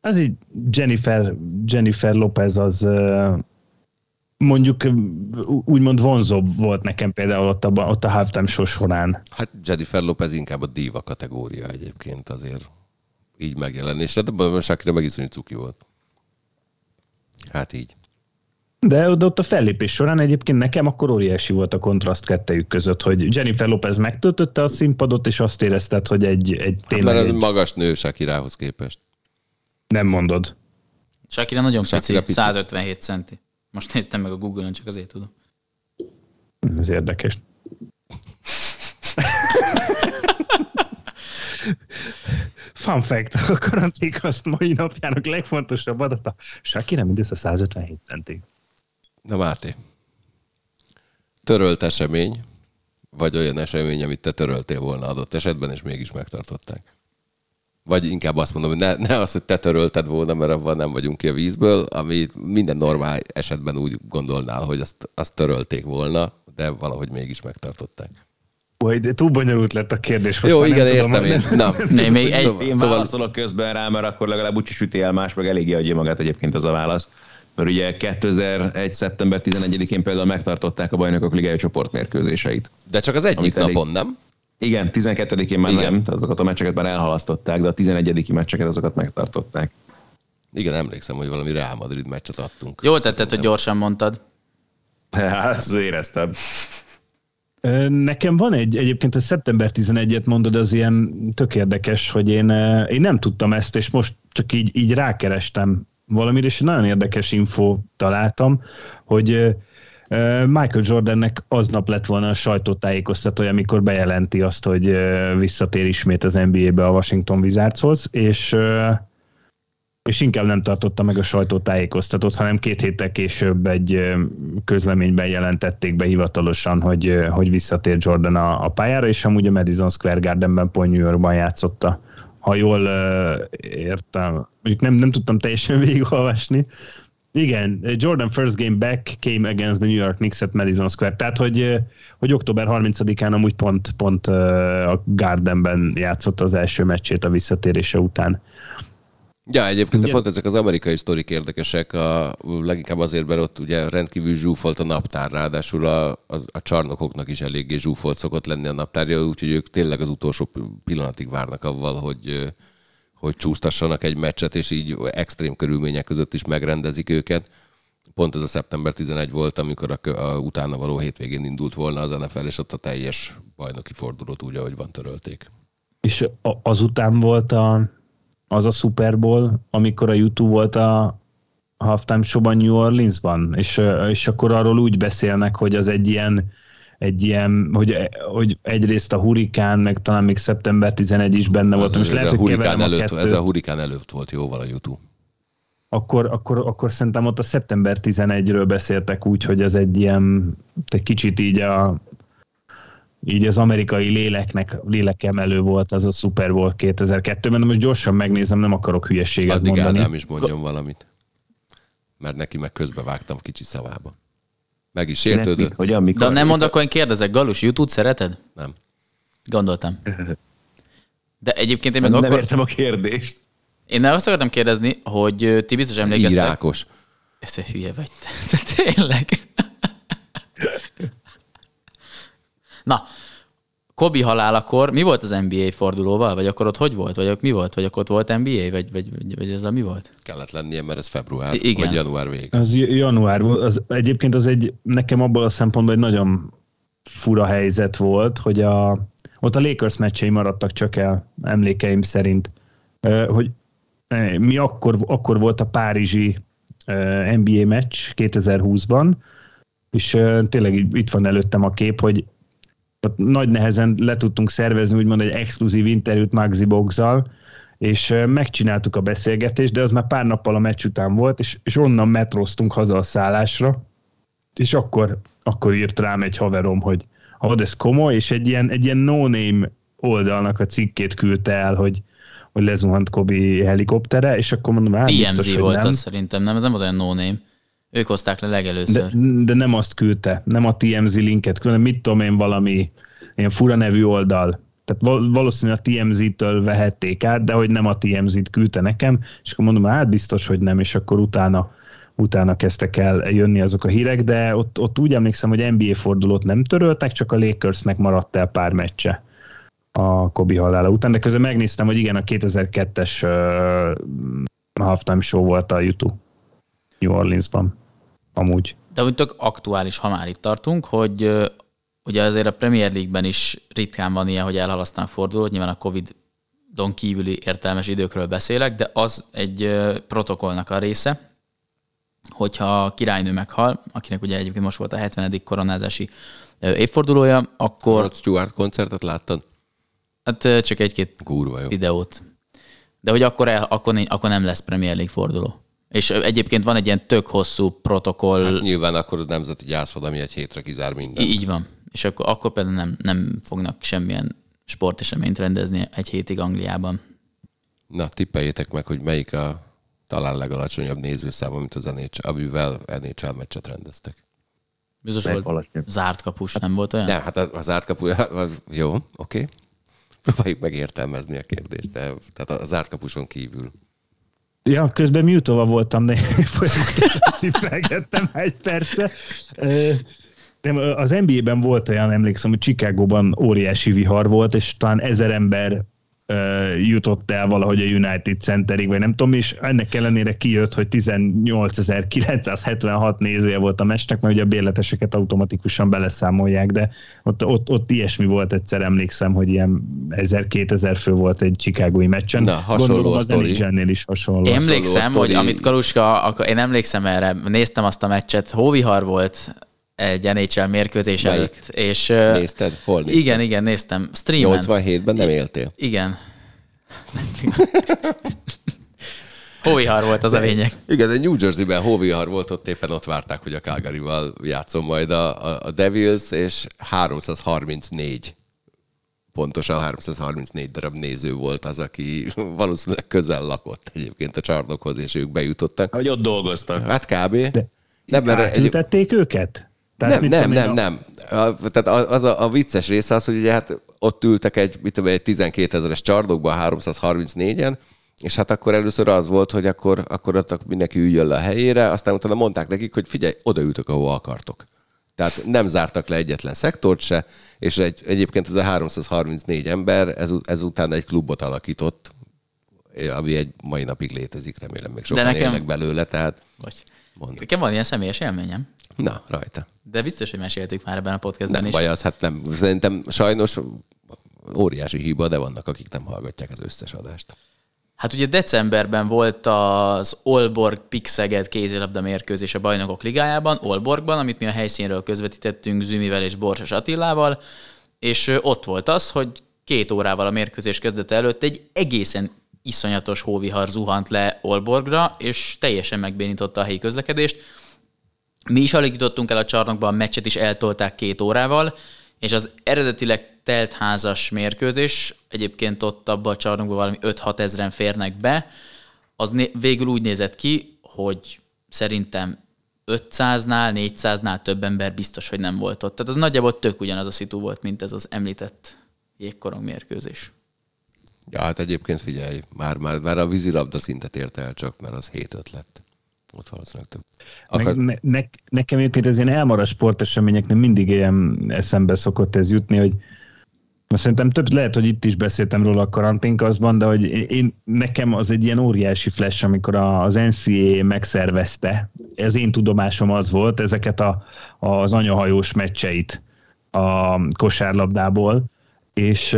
az így Jennifer, Jennifer Lopez az mondjuk úgymond vonzóbb volt nekem például ott a, ott a halftime show során. Hát Jennifer Lopez inkább a diva kategória egyébként azért így megjelenésre, de abban Shakira meg iszonyú cuki volt. Hát így. De ott ott a fellépés során egyébként nekem akkor óriási volt a kontraszt kettejük között, hogy Jennifer Lopez megtöltötte a színpadot, és azt érezted, hogy egy, egy Hát tényleg mert ez egy, magas nő Shakirához képest. nem mondod. Shakira nagyon Shakira pici, pici. 157 centi. Most néztem meg a Google-on, csak azért tudom. Ez érdekes. Fun fact, a karanték azt mai napjának legfontosabb adata. Shakira mindössze 157 centi. Na Máté, törölt esemény, vagy olyan esemény, amit te töröltél volna adott esetben, és mégis megtartották. Vagy inkább azt mondom, hogy ne, ne az, hogy te törölted volna, mert abban nem vagyunk ki a vízből, ami minden normál esetben úgy gondolnál, hogy azt, azt törölték volna, de valahogy mégis megtartották. Hogy de túl bonyolult lett a kérdés. most Jó, már igen, nem tudom, értem hogy- én. Na, Ne, még egy, Szóval- Én Szóval- válaszolok közben rá, mert akkor legalább úgyis süti el más, meg eléggé adja magát egyébként az a válasz. Mert ugye 2001. szeptember 11-én például megtartották a bajnokok ligája csoportmérkőzéseit. de csak az egyik Amit elég- napon, nem? Igen, 12-én már Igen. nem, azokat a meccseket már elhalasztották, de a 11. meccseket azokat megtartották. Igen, emlékszem, hogy valami Real Madrid meccset adtunk. Jól tetted, hogy gyorsan mondtad. Hát, az éreztem. Nekem van egy, egyébként a szeptember 11-et mondod, az ilyen tök érdekes, hogy én, én nem tudtam ezt, és most csak így, így rákerestem valamire, és nagyon érdekes info találtam, hogy Michael Jordannek aznap lett volna a sajtótájékoztatója, amikor bejelenti azt, hogy visszatér ismét az NBA-be a Washington Wizardshoz, és és inkább nem tartotta meg a sajtótájékoztatót, hanem két héttel később egy közleményben jelentették be hivatalosan, hogy, hogy visszatér Jordan a, a pályára, és amúgy a Madison Square Gardenben pont New Yorkban játszotta. Ha jól értem, mondjuk nem, nem tudtam teljesen végigolvasni. Igen, Jordan first game back came against the New York Knicks at Madison Square. Tehát, hogy, hogy október 30-án amúgy pont, pont a Gardenben játszott az első meccsét a visszatérése után. Ja, egyébként Ugye- pont ezek az amerikai sztorik érdekesek, a, leginkább azért, mert ott ugye rendkívül zsúfolt a naptár, ráadásul a, az, a csarnokoknak is eléggé zsúfolt szokott lenni a naptárja, úgyhogy ők tényleg az utolsó pillanatig várnak avval, hogy, hogy csúsztassanak egy meccset, és így extrém körülmények között is megrendezik őket. Pont ez a szeptember 11 volt, amikor a, a utána való hétvégén indult volna az NFL, és ott a teljes bajnoki fordulót úgy, ahogy van, törölték. És a- azután volt a, az a Super Bowl, amikor a YouTube volt a halftime showban New Orleansban, és, és akkor arról úgy beszélnek, hogy az egy ilyen, egy ilyen, hogy, hogy egyrészt a hurikán, meg talán még szeptember 11 is benne volt, ez, lehet, a hogy hurikán keverem a előtt, kettőt, ez a hurikán előtt volt jóval a YouTube. akkor, akkor, akkor szerintem ott a szeptember 11-ről beszéltek úgy, hogy ez egy ilyen, egy kicsit így a így az amerikai léleknek, lélekemelő volt az a Super Bowl 2002-ben, de most gyorsan megnézem, nem akarok hülyeséget Addig mondani. Ádám is mondjon valamit. Mert neki meg közbevágtam kicsi szavába. Meg is sértődött. mit, hogyan, mikor? De nem mond, akkor én kérdezek, Galus, YouTube szereted? Nem. Gondoltam. De egyébként én meg nem akkor... értem a kérdést. Én azt akartam kérdezni, hogy ti biztos emlékeztek... Irákos. Ez egy hülye vagy te. te tényleg. Na, Kobi halálakor mi volt az NBA fordulóval? Vagy akkor ott hogy volt? Vagy ott mi volt? Vagy akkor ott volt NBA? Vagy, vagy, vagy, vagy ez a mi volt? Kellett lennie, mert ez február, igen. vagy január vég. Az január volt. Az, egyébként az egy, nekem abból a szempontból egy nagyon fura helyzet volt, hogy a, ott a Lakers meccsei maradtak csak el, emlékeim szerint. Hogy mi akkor, akkor volt a párizsi NBA meccs 2020-ban, és tényleg itt van előttem a kép, hogy ott nagy nehezen le tudtunk szervezni úgymond egy exkluzív interjút Maxi Boxal, és megcsináltuk a beszélgetést, de az már pár nappal a meccs után volt, és, és onnan metroztunk haza a szállásra, és akkor, akkor írt rám egy haverom, hogy ha ez komoly, és egy ilyen, egy ilyen no-name oldalnak a cikkét küldte el, hogy, hogy lezuhant Kobi helikoptere, és akkor mondom, hát biztos, volt nem. az szerintem, nem? Ez nem volt olyan no-name. Ők hozták le De, legelőször. de nem azt küldte, nem a TMZ linket küldte, mit tudom én, valami ilyen fura nevű oldal. Tehát val- valószínűleg a TMZ-től vehették át, de hogy nem a TMZ-t küldte nekem, és akkor mondom, hát biztos, hogy nem, és akkor utána utána kezdtek el jönni azok a hírek, de ott, ott úgy emlékszem, hogy NBA fordulót nem töröltek, csak a Lakersnek maradt el pár meccse a Kobi halála után, de közben megnéztem, hogy igen, a 2002-es uh, halftime show volt a YouTube New Orleansban. Amúgy. De úgy tök aktuális, ha már itt tartunk, hogy ugye azért a Premier League-ben is ritkán van ilyen, hogy elhalasztanak fordulót, nyilván a Covid-on kívüli értelmes időkről beszélek, de az egy protokollnak a része, hogyha a királynő meghal, akinek ugye egyébként most volt a 70. koronázási évfordulója, akkor Rod Stewart koncertet láttad? hát csak egy-két Kurva jó. videót. De hogy akkor, el, akkor, akkor nem lesz Premier League forduló. És egyébként van egy ilyen tök hosszú protokoll, Hát nyilván akkor a nemzeti gyászfad, ami egy hétre kizár minden. Í- Így van. És akkor, akkor például nem, nem fognak semmilyen sporteseményt rendezni egy hétig Angliában. Na, tippeljétek meg, hogy melyik a talán legalacsonyabb nézőszám, amit az NHL, amivel NHL meccset rendeztek. Biztos volt Legalacsonyabb. zárt kapus, nem volt olyan? Nem, hát az átkapu, az, jó, oké. Okay. Próbáljuk megértelmezni a kérdést, de tehát az átkapuson kívül. Ja, közben mute voltam, de folyamatosan egy perce. Nem, az NBA-ben volt olyan, emlékszem, hogy Chicagóban óriási vihar volt, és talán ezer ember jutott el valahogy a United Centerig, vagy nem tudom, és ennek ellenére kijött, hogy 18.976 nézője volt a meccsnek, mert ugye a bérleteseket automatikusan beleszámolják, de ott, ott, ott ilyesmi volt egyszer, emlékszem, hogy ilyen 1000-2000 fő volt egy chicagói meccsen. Na, hasonló Gondolom a az is hasonló. Én emlékszem, sztori. hogy amit Kaluska, akkor én emlékszem erre, néztem azt a meccset, hóvihar volt egy NHL mérkőzés Melyik? előtt. És, Nézted? Hol nézted? Igen, igen, néztem. Streamen. 87-ben nem éltél. Igen. Hóvihar volt az a lényeg. Igen, de New Jersey-ben hóvihar volt, ott éppen ott várták, hogy a Calgary-val játszom majd a, a, a Devils, és 334 pontosan 334 darab néző volt az, aki valószínűleg közel lakott egyébként a csarnokhoz, és ők bejutottak. Hogy ott dolgoztak. Hát kb. De, nem, mert egy, őket? Tehát nem, nem, nem, a- nem. A, tehát az a, a vicces része az, hogy ugye hát ott ültek egy, mit tudom, egy 12 ezeres csarnokban 334-en, és hát akkor először az volt, hogy akkor, akkor ott mindenki üljön le a helyére, aztán utána mondták nekik, hogy figyelj, odaültök, ahova akartok. Tehát nem zártak le egyetlen szektort se, és egy, egyébként ez a 334 ember ez, ezután egy klubot alakított, ami egy mai napig létezik, remélem még sokan nekem- élnek belőle, tehát Vagy. Mondd. Nekem van ilyen személyes élményem. Na, rajta. De biztos, hogy meséltük már ebben a podcastben Nem is. baj az, hát nem. Szerintem sajnos óriási hiba, de vannak, akik nem hallgatják az összes adást. Hát ugye decemberben volt az Olborg Pixeged kézilabda mérkőzés a Bajnokok Ligájában, Olborgban, amit mi a helyszínről közvetítettünk Zümivel és Borsos Attilával, és ott volt az, hogy két órával a mérkőzés kezdete előtt egy egészen iszonyatos hóvihar zuhant le Olborgra, és teljesen megbénította a helyi közlekedést. Mi is alig jutottunk el a csarnokba, a meccset is eltolták két órával, és az eredetileg teltházas mérkőzés, egyébként ott abban a csarnokban valami 5-6 ezeren férnek be, az né- végül úgy nézett ki, hogy szerintem 500-nál, 400-nál több ember biztos, hogy nem volt ott. Tehát az nagyjából tök ugyanaz a szitu volt, mint ez az említett jégkorong mérkőzés. Ja, hát egyébként figyelj, már, már, már a vízilabda szintet érte el csak, mert az 7 ötlet. Ott valószínűleg több. Akar... Ne, ne, nekem egyébként ez ilyen elmaradt sporteseményeknek mindig ilyen eszembe szokott ez jutni, hogy Szerintem több, lehet, hogy itt is beszéltem róla a karanténkazban, de hogy én, nekem az egy ilyen óriási flash, amikor az NCAA megszervezte, ez én tudomásom az volt, ezeket a, az anyahajós meccseit a kosárlabdából, és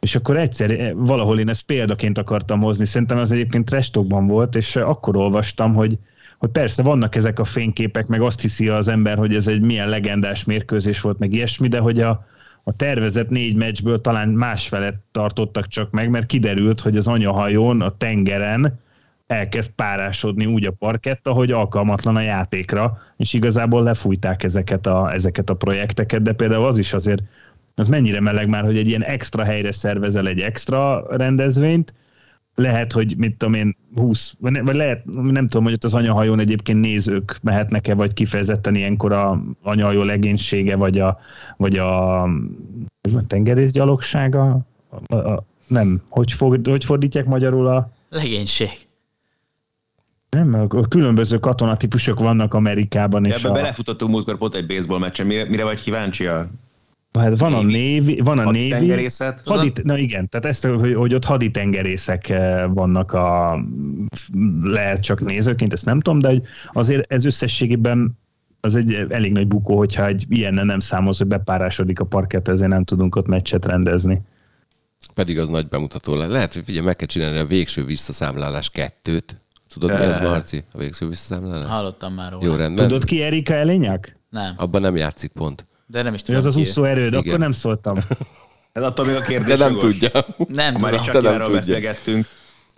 és akkor egyszer valahol én ezt példaként akartam hozni, szerintem az egyébként restokban volt, és akkor olvastam, hogy, hogy persze vannak ezek a fényképek, meg azt hiszi az ember, hogy ez egy milyen legendás mérkőzés volt, meg ilyesmi, de hogy a, a tervezett négy meccsből talán másfelet tartottak csak meg, mert kiderült, hogy az anyahajón, a tengeren elkezd párásodni úgy a parkett, ahogy alkalmatlan a játékra, és igazából lefújták ezeket a, ezeket a projekteket, de például az is azért, az mennyire meleg már, hogy egy ilyen extra helyre szervezel egy extra rendezvényt, lehet, hogy mit tudom én, 20, vagy lehet, nem tudom, hogy ott az anyahajón egyébként nézők mehetnek-e, vagy kifejezetten ilyenkor a anyahajó legénysége, vagy a, vagy a, a tengerészgyalogsága, a, a, nem, hogy, fog, hogy fordítják magyarul a... Legénység. Nem, a különböző katonatípusok vannak Amerikában. És Ebben a... belefutottunk múltkor pont egy baseball meccsen. Mire, mire vagy kíváncsi a Hát van a névi, van a névi. Tengerészet. Hadit, na igen, tehát ezt, hogy, hogy ott haditengerészek eh, vannak a, lehet csak nézőként, ezt nem tudom, de hogy azért ez összességében az egy elég nagy bukó, hogyha egy ilyennel nem számolsz, hogy bepárásodik a parkett, ezért nem tudunk ott meccset rendezni. Pedig az nagy bemutató le. Lehet, hogy figyelj, meg kell csinálni a végső visszaszámlálás kettőt. Tudod, mi az, Marci? A végső visszaszámlálás? Hallottam már róla. Jó, rendben. Tudod ki Erika Elényák? Nem, Abban nem játszik pont. De nem is tudom az az úszó erőd, Igen. akkor nem szóltam. Ez attól még a kérdés De nem jogos. tudja. Nem Már tudom. csak de nem erről tudja. beszélgettünk.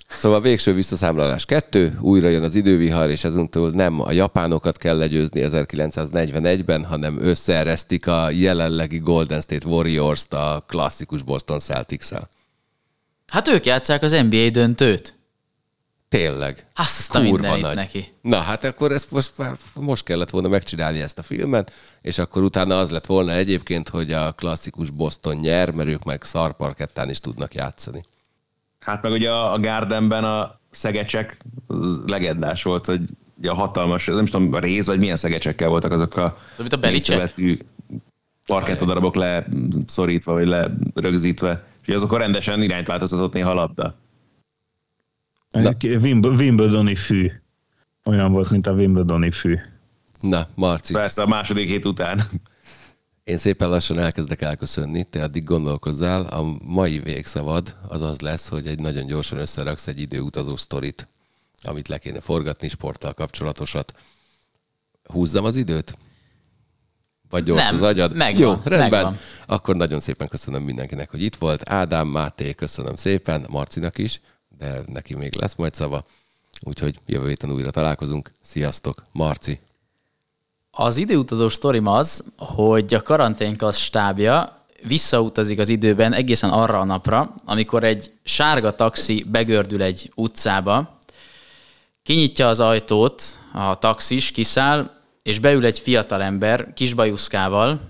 Szóval végső visszaszámlálás kettő, újra jön az idővihar, és ezúttal nem a japánokat kell legyőzni 1941-ben, hanem összeeresztik a jelenlegi Golden State Warriors-t a klasszikus Boston Celtics-el. Hát ők játszák az NBA döntőt. Tényleg. Azt a mindenit neki. Na, hát akkor ezt most, már most kellett volna megcsinálni ezt a filmet, és akkor utána az lett volna egyébként, hogy a klasszikus Boston nyer, mert ők meg szarparkettán is tudnak játszani. Hát meg ugye a, a Gardenben a szegecsek az legendás volt, hogy ugye a hatalmas, nem is tudom, a réz, vagy milyen szegecsekkel voltak azok a mint a Belicek? négyszövetű parkettodarabok leszorítva, vagy lerögzítve. És azokon rendesen irányt változtatott néha a labda. Wimb- Wimbledoni fű. Olyan volt, mint a Wimbledoni fű. Na, Marci, Persze a második hét után. én szépen lassan elkezdek elköszönni, te addig gondolkozzál. A mai végszavad az az lesz, hogy egy nagyon gyorsan összeraksz egy időutazó sztorit, amit le kéne forgatni, sporttal kapcsolatosat. Húzzam az időt? Vagy gyors Nem, az agyad? megvan, Jó, rendben. megvan. Akkor nagyon szépen köszönöm mindenkinek, hogy itt volt. Ádám, Máté, köszönöm szépen, Marcinak is, neki még lesz majd szava. Úgyhogy jövő héten újra találkozunk. Sziasztok, Marci! Az időutazós sztorim az, hogy a karanténkasz stábja visszautazik az időben egészen arra a napra, amikor egy sárga taxi begördül egy utcába, kinyitja az ajtót, a taxis kiszáll, és beül egy fiatalember kisbajuszkával,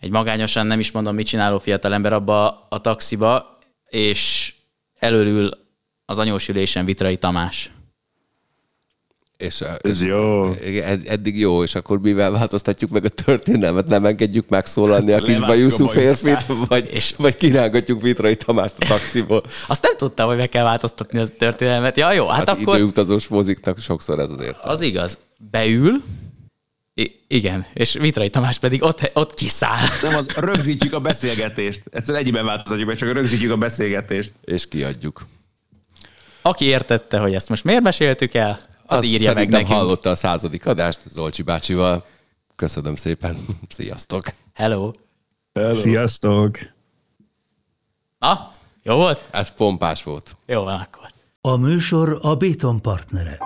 egy magányosan nem is mondom, mit csináló fiatalember abba a taxiba, és előül az anyósülésen Vitrai Tamás. És, Ez jó. Ed- eddig jó, és akkor mivel változtatjuk meg a történelmet, nem engedjük megszólalni a kis bajuszú a férfit, vagy, és... vagy kirángatjuk Vitrai Tamást a taxiból. Azt nem tudtam, hogy meg kell változtatni az történelmet. Ja, jó, hát, Hát, akkor... időutazós moziknak sokszor ez az értelme. Az igaz. Beül, I- igen, és Vitrai Tamás pedig ott, ott kiszáll. Nem, az rögzítjük a beszélgetést. Egyszerűen egyben változtatjuk meg, csak rögzítjük a beszélgetést. És kiadjuk. Aki értette, hogy ezt most miért meséltük el, az, Azt írja meg szerintem nekünk. hallotta a századik adást Zolcsi bácsival. Köszönöm szépen. Sziasztok! Hello. Sziasztok! Na, jó volt? Ez pompás volt. Jó van akkor. A műsor a Béton partnere.